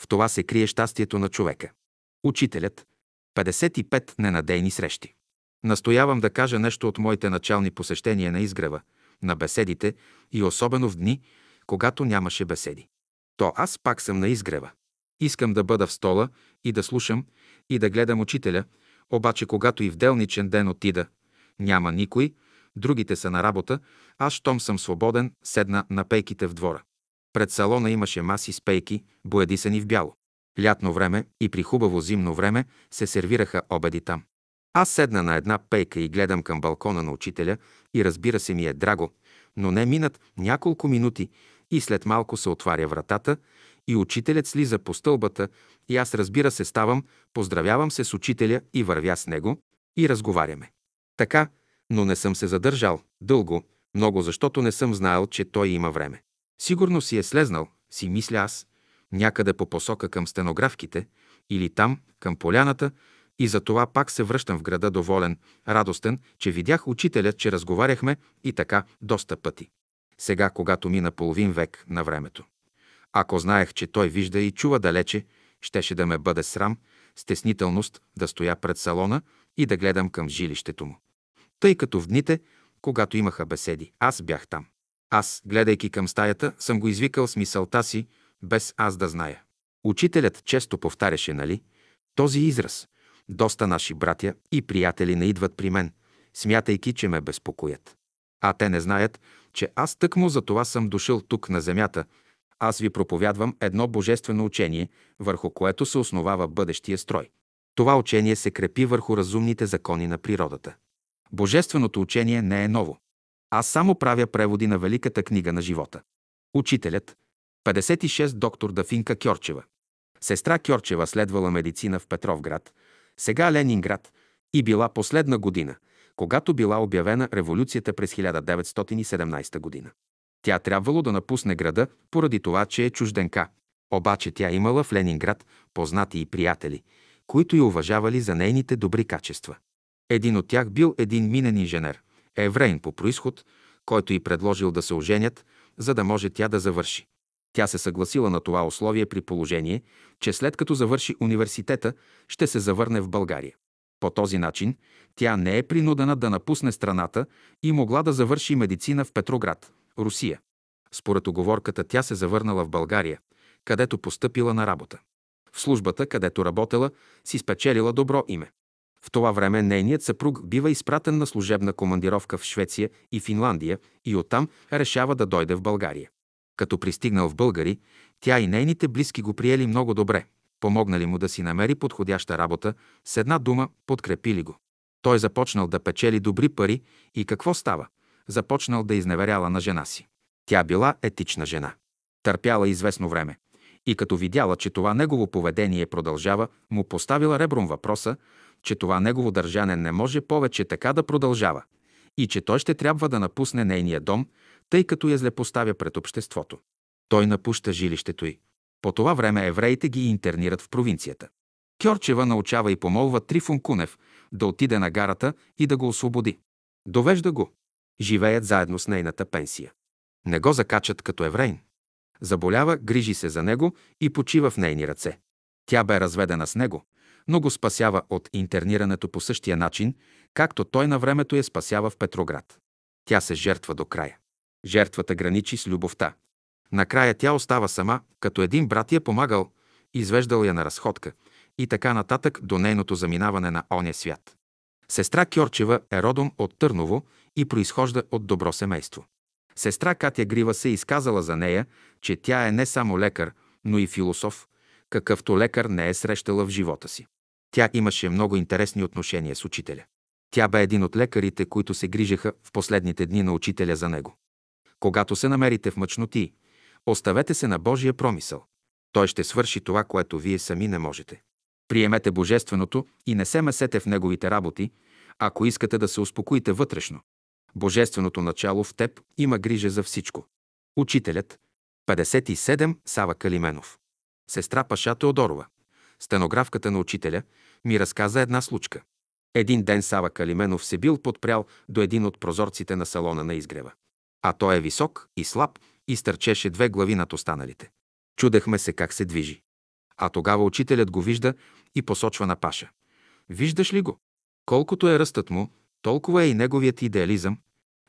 В това се крие щастието на човека. Учителят. 55 ненадейни срещи. Настоявам да кажа нещо от моите начални посещения на изгрева, на беседите и особено в дни, когато нямаше беседи. То аз пак съм на изгрева. Искам да бъда в стола и да слушам и да гледам учителя, обаче когато и в делничен ден отида, няма никой, другите са на работа, аз щом съм свободен, седна на пейките в двора. Пред салона имаше маси с пейки, боядисани в бяло. Лятно време и при хубаво зимно време се сервираха обеди там. Аз седна на една пейка и гледам към балкона на учителя и разбира се ми е драго, но не минат няколко минути и след малко се отваря вратата и учителят слиза по стълбата и аз разбира се ставам, поздравявам се с учителя и вървя с него и разговаряме. Така, но не съм се задържал дълго, много, защото не съм знаел, че той има време. Сигурно си е слезнал, си мисля аз, някъде по посока към стенографките или там, към поляната, и за това пак се връщам в града доволен, радостен, че видях учителя, че разговаряхме и така доста пъти. Сега, когато мина половин век на времето. Ако знаех, че той вижда и чува далече, щеше да ме бъде срам, стеснителност да стоя пред салона и да гледам към жилището му. Тъй като в дните, когато имаха беседи, аз бях там. Аз, гледайки към стаята, съм го извикал с мисълта си, без аз да зная. Учителят често повтаряше, нали, този израз. Доста наши братя и приятели не идват при мен, смятайки, че ме безпокоят. А те не знаят, че аз тъкмо за това съм дошъл тук на земята. Аз ви проповядвам едно божествено учение, върху което се основава бъдещия строй. Това учение се крепи върху разумните закони на природата. Божественото учение не е ново. Аз само правя преводи на Великата книга на живота. Учителят, 56 доктор Дафинка Кьорчева. Сестра Кьорчева следвала медицина в Петровград, сега Ленинград, и била последна година, когато била обявена революцията през 1917 година. Тя трябвало да напусне града поради това, че е чужденка. Обаче тя имала в Ленинград познати и приятели, които я уважавали за нейните добри качества. Един от тях бил един минен инженер, еврейн по происход, който й предложил да се оженят, за да може тя да завърши. Тя се съгласила на това условие при положение, че след като завърши университета, ще се завърне в България. По този начин тя не е принудена да напусне страната и могла да завърши медицина в Петроград, Русия. Според оговорката тя се завърнала в България, където постъпила на работа. В службата, където работела, си спечелила добро име. В това време нейният съпруг бива изпратен на служебна командировка в Швеция и Финландия и оттам решава да дойде в България. Като пристигнал в Българи, тя и нейните близки го приели много добре. Помогнали му да си намери подходяща работа, с една дума подкрепили го. Той започнал да печели добри пари и какво става? Започнал да изневеряла на жена си. Тя била етична жена. Търпяла известно време. И като видяла, че това негово поведение продължава, му поставила ребром въпроса, че това негово държане не може повече така да продължава и че той ще трябва да напусне нейния дом, тъй като я злепоставя пред обществото. Той напуща жилището й. По това време евреите ги интернират в провинцията. Кьорчева научава и помолва Трифун Кунев да отиде на гарата и да го освободи. Довежда го. Живеят заедно с нейната пенсия. Не го закачат като еврейн. Заболява, грижи се за него и почива в нейни ръце. Тя бе разведена с него, но го спасява от интернирането по същия начин, както той на времето я спасява в Петроград. Тя се жертва до края. Жертвата граничи с любовта. Накрая тя остава сама, като един брат я помагал, извеждал я на разходка и така нататък до нейното заминаване на оня свят. Сестра Кьорчева е родом от Търново и произхожда от добро семейство. Сестра Катя Грива се изказала за нея, че тя е не само лекар, но и философ, какъвто лекар не е срещала в живота си. Тя имаше много интересни отношения с учителя. Тя бе един от лекарите, които се грижаха в последните дни на учителя за него. Когато се намерите в мъчноти, оставете се на Божия промисъл. Той ще свърши това, което вие сами не можете. Приемете Божественото и не се месете в Неговите работи, ако искате да се успокоите вътрешно. Божественото начало в теб има грижа за всичко. Учителят 57 Сава Калименов Сестра Паша Теодорова стенографката на учителя, ми разказа една случка. Един ден Сава Калименов се бил подпрял до един от прозорците на салона на изгрева. А той е висок и слаб и стърчеше две глави над останалите. Чудехме се как се движи. А тогава учителят го вижда и посочва на Паша. Виждаш ли го? Колкото е ръстът му, толкова е и неговият идеализъм.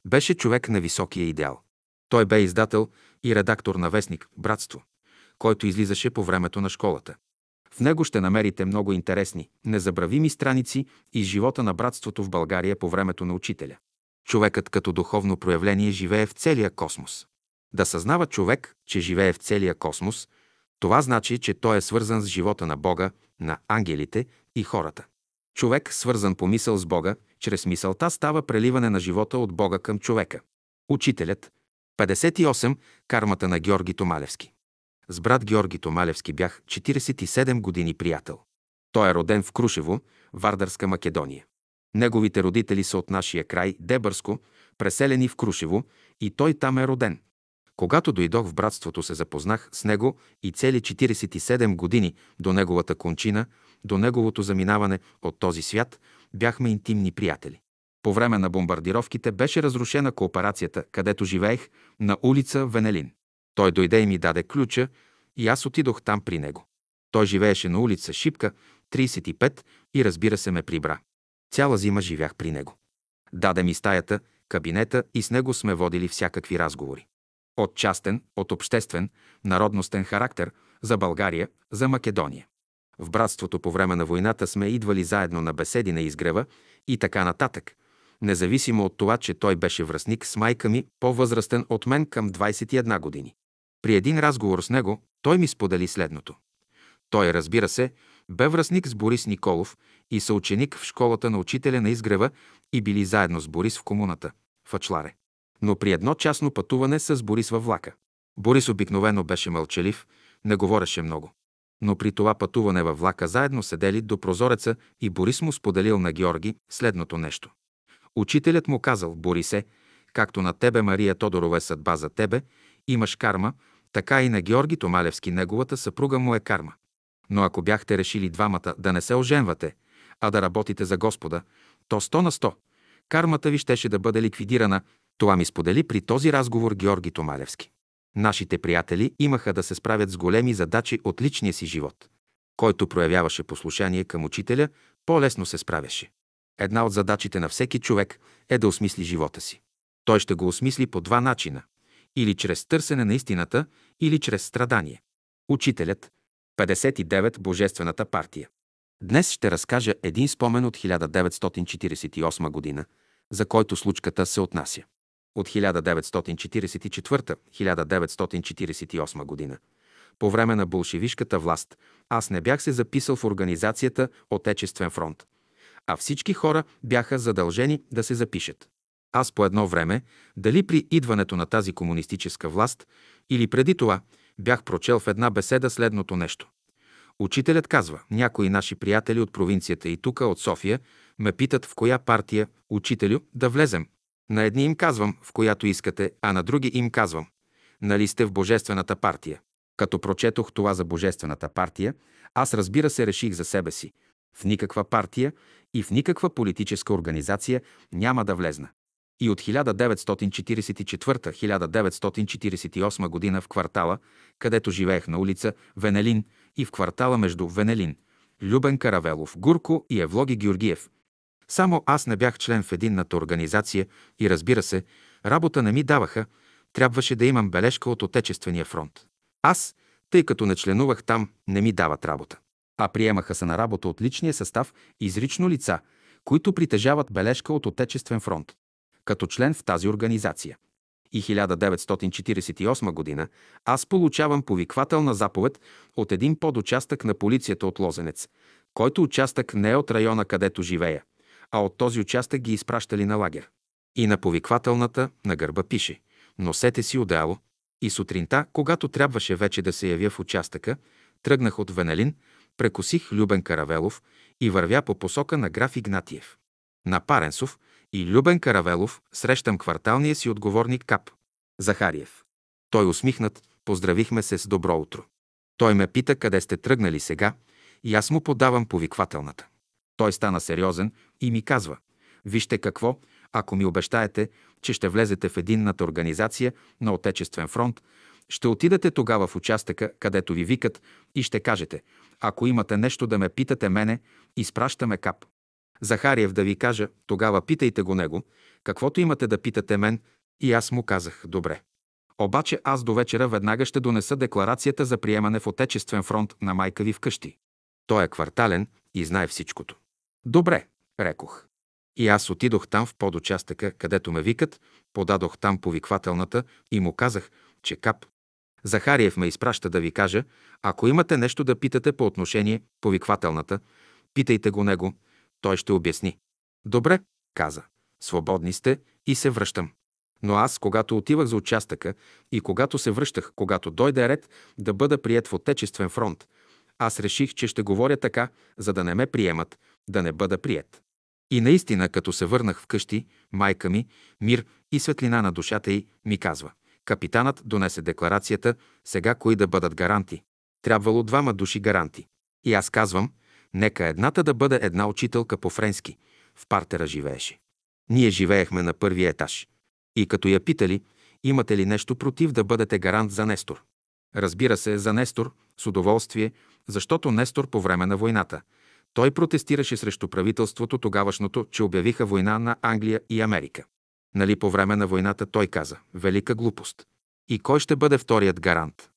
Беше човек на високия идеал. Той бе издател и редактор на вестник «Братство», който излизаше по времето на школата. В него ще намерите много интересни, незабравими страници из живота на братството в България по времето на учителя. Човекът като духовно проявление живее в целия космос. Да съзнава човек, че живее в целия космос, това значи, че той е свързан с живота на Бога, на ангелите и хората. Човек, свързан по мисъл с Бога, чрез мисълта става преливане на живота от Бога към човека. Учителят. 58. Кармата на Георги Томалевски. С брат Георги Томалевски бях 47 години приятел. Той е роден в Крушево, Вардарска Македония. Неговите родители са от нашия край, Дебърско, преселени в Крушево, и той там е роден. Когато дойдох в братството, се запознах с него и цели 47 години до неговата кончина, до неговото заминаване от този свят, бяхме интимни приятели. По време на бомбардировките беше разрушена кооперацията, където живеех, на улица Венелин. Той дойде и ми даде ключа и аз отидох там при него. Той живееше на улица Шипка, 35 и разбира се ме прибра. Цяла зима живях при него. Даде ми стаята, кабинета и с него сме водили всякакви разговори. От частен, от обществен, народностен характер, за България, за Македония. В братството по време на войната сме идвали заедно на беседи на изгрева и така нататък, независимо от това, че той беше връзник с майка ми, по-възрастен от мен към 21 години. При един разговор с него той ми сподели следното. Той, разбира се, бе връзник с Борис Николов и съученик в школата на учителя на изгрева и били заедно с Борис в комуната, в Ачларе. Но при едно частно пътуване с Борис във влака. Борис обикновено беше мълчалив, не говореше много. Но при това пътуване във влака заедно седели до прозореца и Борис му споделил на Георги следното нещо. Учителят му казал, Борисе, както на тебе Мария Тодорова е съдба за тебе, имаш карма, така и на Георги Томалевски неговата съпруга му е карма. Но ако бяхте решили двамата да не се оженвате, а да работите за Господа, то сто на сто. Кармата ви щеше да бъде ликвидирана. Това ми сподели при този разговор Георги Томалевски. Нашите приятели имаха да се справят с големи задачи от личния си живот. Който проявяваше послушание към учителя, по-лесно се справяше. Една от задачите на всеки човек е да осмисли живота си. Той ще го осмисли по два начина – или чрез търсене на истината, или чрез страдание. Учителят, 59. Божествената партия. Днес ще разкажа един спомен от 1948 година, за който случката се отнася. От 1944-1948 година. По време на болшевишката власт аз не бях се записал в организацията Отечествен фронт, а всички хора бяха задължени да се запишат. Аз по едно време, дали при идването на тази комунистическа власт или преди това, бях прочел в една беседа следното нещо. Учителят казва, някои наши приятели от провинцията и тука, от София, ме питат в коя партия, учителю, да влезем. На едни им казвам, в която искате, а на други им казвам, нали сте в Божествената партия. Като прочетох това за Божествената партия, аз разбира се реших за себе си. В никаква партия и в никаква политическа организация няма да влезна и от 1944-1948 година в квартала, където живеех на улица Венелин и в квартала между Венелин, Любен Каравелов, Гурко и Евлоги Георгиев. Само аз не бях член в единната организация и разбира се, работа не ми даваха, трябваше да имам бележка от Отечествения фронт. Аз, тъй като не членувах там, не ми дават работа. А приемаха се на работа от личния състав изрично лица, които притежават бележка от Отечествен фронт като член в тази организация. И 1948 година аз получавам повиквателна заповед от един подучастък на полицията от Лозенец, който участък не е от района, където живея, а от този участък ги изпращали на лагер. И на повиквателната на гърба пише «Носете си одеяло». И сутринта, когато трябваше вече да се явя в участъка, тръгнах от Венелин, прекосих Любен Каравелов и вървя по посока на граф Игнатиев. На Паренсов и Любен Каравелов срещам кварталния си отговорник Кап. Захариев. Той усмихнат, поздравихме се с добро утро. Той ме пита къде сте тръгнали сега и аз му подавам повиквателната. Той стана сериозен и ми казва, вижте какво, ако ми обещаете, че ще влезете в единната организация на Отечествен фронт, ще отидете тогава в участъка, където ви викат и ще кажете, ако имате нещо да ме питате мене, изпращаме кап. Захариев да ви кажа, тогава питайте го него, каквото имате да питате мен, и аз му казах, добре. Обаче аз до вечера веднага ще донеса декларацията за приемане в Отечествен фронт на майка ви вкъщи. Той е квартален и знае всичкото. Добре, рекох. И аз отидох там в подучастъка, където ме викат, подадох там повиквателната и му казах, че кап. Захариев ме изпраща да ви кажа, ако имате нещо да питате по отношение повиквателната, питайте го него, той ще обясни. Добре, каза. Свободни сте и се връщам. Но аз, когато отивах за участъка и когато се връщах, когато дойде ред да бъда прият в Отечествен фронт, аз реших, че ще говоря така, за да не ме приемат, да не бъда прият. И наистина, като се върнах вкъщи, майка ми, мир и светлина на душата й, ми казва. Капитанът донесе декларацията, сега кои да бъдат гаранти. Трябвало двама души гаранти. И аз казвам, нека едната да бъде една учителка по френски. В партера живееше. Ние живеехме на първия етаж. И като я питали, имате ли нещо против да бъдете гарант за Нестор? Разбира се, за Нестор, с удоволствие, защото Нестор по време на войната. Той протестираше срещу правителството тогавашното, че обявиха война на Англия и Америка. Нали по време на войната той каза «Велика глупост». И кой ще бъде вторият гарант?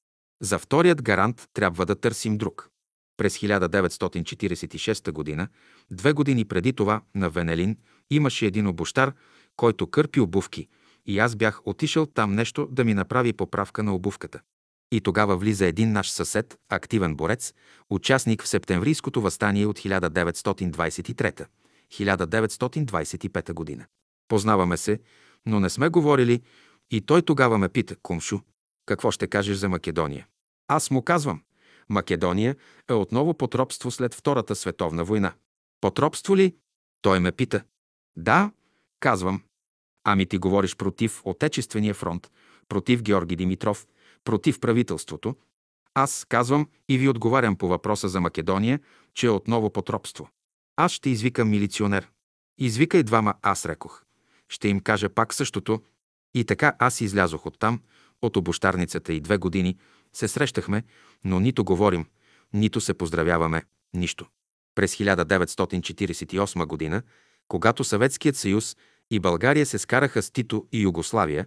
За вторият гарант трябва да търсим друг. През 1946 г., две години преди това, на Венелин, имаше един обощар, който кърпи обувки, и аз бях отишъл там нещо да ми направи поправка на обувката. И тогава влиза един наш съсед, активен борец, участник в септемврийското възстание от 1923-1925 година. Познаваме се, но не сме говорили и той тогава ме пита, Кумшу, какво ще кажеш за Македония? Аз му казвам, Македония е отново потробство след Втората световна война. Потробство ли? Той ме пита. Да, казвам. Ами ти говориш против Отечествения фронт, против Георги Димитров, против правителството. Аз казвам и ви отговарям по въпроса за Македония, че е отново потробство. Аз ще извикам милиционер. Извикай двама, аз рекох. Ще им кажа пак същото. И така аз излязох оттам, от обощарницата и две години, се срещахме, но нито говорим, нито се поздравяваме, нищо. През 1948 година, когато Съветският съюз и България се скараха с Тито и Югославия,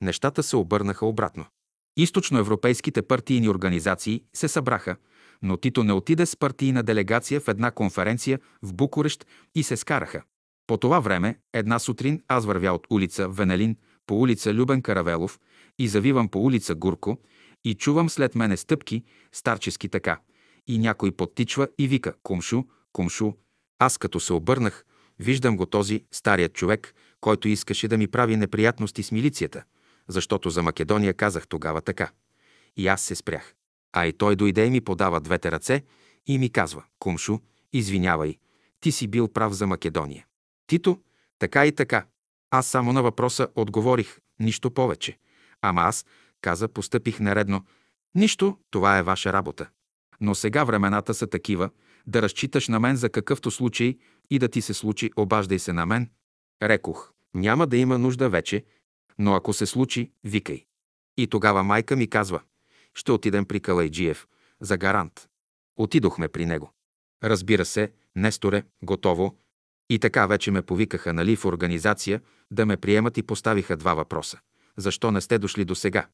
нещата се обърнаха обратно. Източноевропейските партийни организации се събраха, но Тито не отиде с партийна делегация в една конференция в Букурещ и се скараха. По това време, една сутрин аз вървя от улица Венелин по улица Любен Каравелов и завивам по улица Гурко и чувам след мене стъпки, старчески така, и някой подтичва и вика «Кумшу, кумшу». Аз като се обърнах, виждам го този старият човек, който искаше да ми прави неприятности с милицията, защото за Македония казах тогава така. И аз се спрях. А и той дойде и ми подава двете ръце и ми казва «Кумшу, извинявай, ти си бил прав за Македония». Тито, така и така. Аз само на въпроса отговорих, нищо повече. Ама аз, каза, постъпих нередно. Нищо, това е ваша работа. Но сега времената са такива, да разчиташ на мен за какъвто случай и да ти се случи, обаждай се на мен. Рекох, няма да има нужда вече, но ако се случи, викай. И тогава майка ми казва, ще отидем при Калайджиев, за гарант. Отидохме при него. Разбира се, Несторе, готово, и така вече ме повикаха, нали, в организация, да ме приемат и поставиха два въпроса. Защо не сте дошли до сега?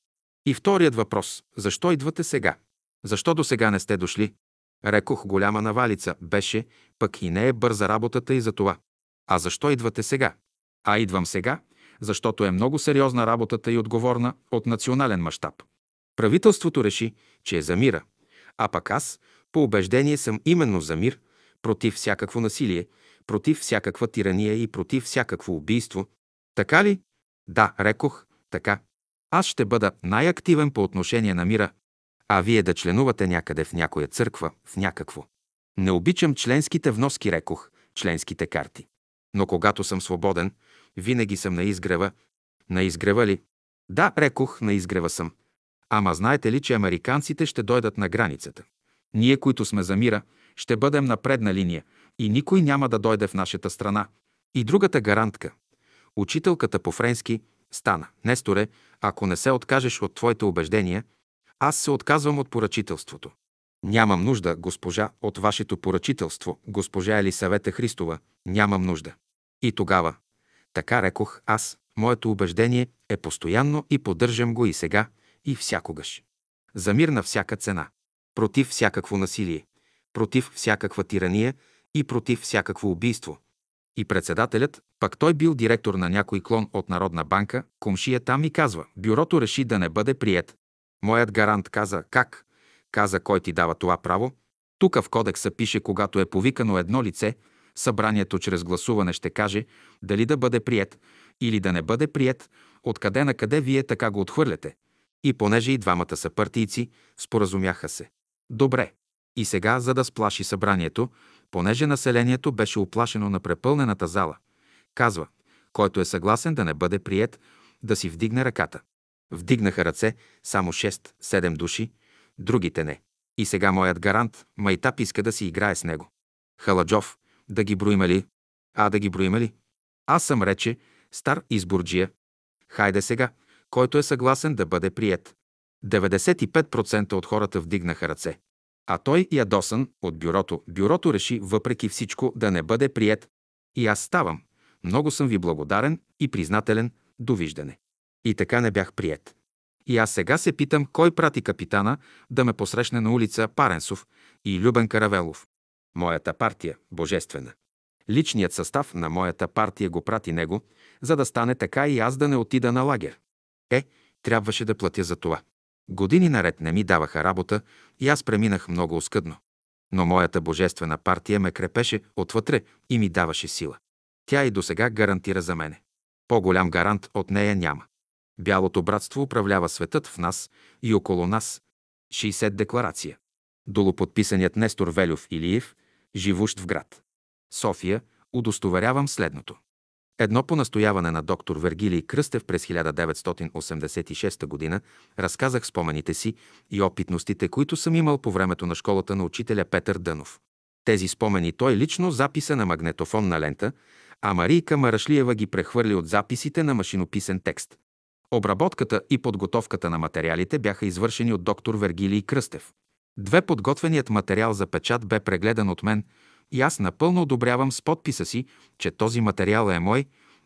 И вторият въпрос. Защо идвате сега? Защо до сега не сте дошли? Рекох, голяма навалица беше, пък и не е бърза работата и за това. А защо идвате сега? А идвам сега, защото е много сериозна работата и отговорна от национален мащаб. Правителството реши, че е за мира, а пък аз, по убеждение съм именно за мир, против всякакво насилие, против всякаква тирания и против всякакво убийство. Така ли? Да, рекох, така. Аз ще бъда най-активен по отношение на мира, а вие да членувате някъде в някоя църква, в някакво. Не обичам членските вноски, рекох, членските карти. Но когато съм свободен, винаги съм на изгрева. На изгрева ли? Да, рекох, на изгрева съм. Ама знаете ли, че американците ще дойдат на границата? Ние, които сме за мира, ще бъдем на предна линия, и никой няма да дойде в нашата страна. И другата гарантка, учителката по френски, стана. Несторе, ако не се откажеш от твоите убеждения, аз се отказвам от поръчителството. Нямам нужда, госпожа, от вашето поръчителство, госпожа Елисавета Христова, нямам нужда. И тогава, така рекох аз, моето убеждение е постоянно и поддържам го и сега, и всякогаш. За мир на всяка цена, против всякакво насилие, против всякаква тирания и против всякакво убийство. И председателят, пък той бил директор на някой клон от Народна банка, комшия там ми казва, бюрото реши да не бъде прият. Моят гарант каза, как? Каза, кой ти дава това право? Тук в кодекса пише, когато е повикано едно лице, събранието чрез гласуване ще каже дали да бъде прият или да не бъде прият, откъде на къде вие така го отхвърляте. И понеже и двамата са партийци, споразумяха се. Добре. И сега, за да сплаши събранието, понеже населението беше оплашено на препълнената зала, казва, който е съгласен да не бъде прият, да си вдигне ръката. Вдигнаха ръце само 6-7 души, другите не. И сега моят гарант, Майтап, иска да си играе с него. Халаджов, да ги броиме ли? А да ги броиме ли? Аз съм рече, стар изборджия. Хайде сега, който е съгласен да бъде прият. 95% от хората вдигнаха ръце. А той ядосан от бюрото. Бюрото реши въпреки всичко да не бъде прият. И аз ставам. Много съм ви благодарен и признателен. Довиждане. И така не бях прият. И аз сега се питам, кой прати капитана да ме посрещне на улица Паренсов и Любен Каравелов. Моята партия, божествена. Личният състав на моята партия го прати него, за да стане така и аз да не отида на лагер. Е, трябваше да платя за това. Години наред не ми даваха работа и аз преминах много оскъдно. Но моята божествена партия ме крепеше отвътре и ми даваше сила. Тя и до сега гарантира за мене. По-голям гарант от нея няма. Бялото братство управлява светът в нас и около нас. 60 декларация. Долуподписаният Нестор Велев Илиев, живущ в град. София, удостоверявам следното. Едно по настояване на доктор Вергилий Кръстев през 1986 г. разказах спомените си и опитностите, които съм имал по времето на школата на учителя Петър Дънов. Тези спомени той лично записа на магнетофонна лента, а Марийка Марашлиева ги прехвърли от записите на машинописен текст. Обработката и подготовката на материалите бяха извършени от доктор Вергилий Кръстев. Две подготвеният материал за печат бе прегледан от мен и аз напълно одобрявам с подписа си, че този материал е мой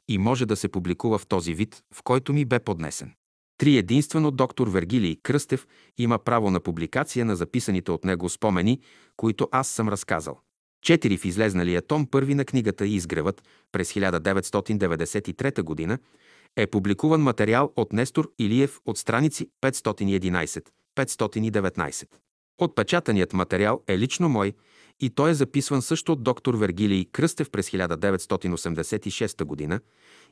и може да се публикува в този вид, в който ми бе поднесен. Три единствено доктор Вергилий Кръстев има право на публикация на записаните от него спомени, които аз съм разказал. Четири в излезналия том първи на книгата Изгревът през 1993 г. е публикуван материал от Нестор Илиев от страници 511-519. Отпечатаният материал е лично мой и той е записван също от доктор Вергилий Кръстев през 1986 г.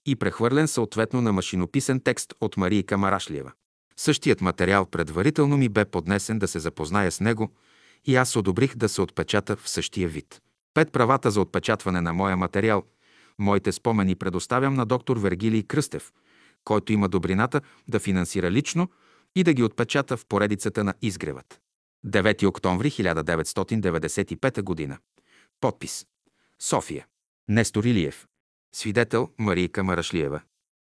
и прехвърлен съответно на машинописен текст от Мария Камарашлиева. Същият материал предварително ми бе поднесен да се запозная с него и аз одобрих да се отпечата в същия вид. Пет правата за отпечатване на моя материал, моите спомени предоставям на доктор Вергилий Кръстев, който има добрината да финансира лично и да ги отпечата в поредицата на изгревът. 9 октомври 1995 г. Подпис. София. Нестор Илиев. Свидетел Марийка Марашлиева.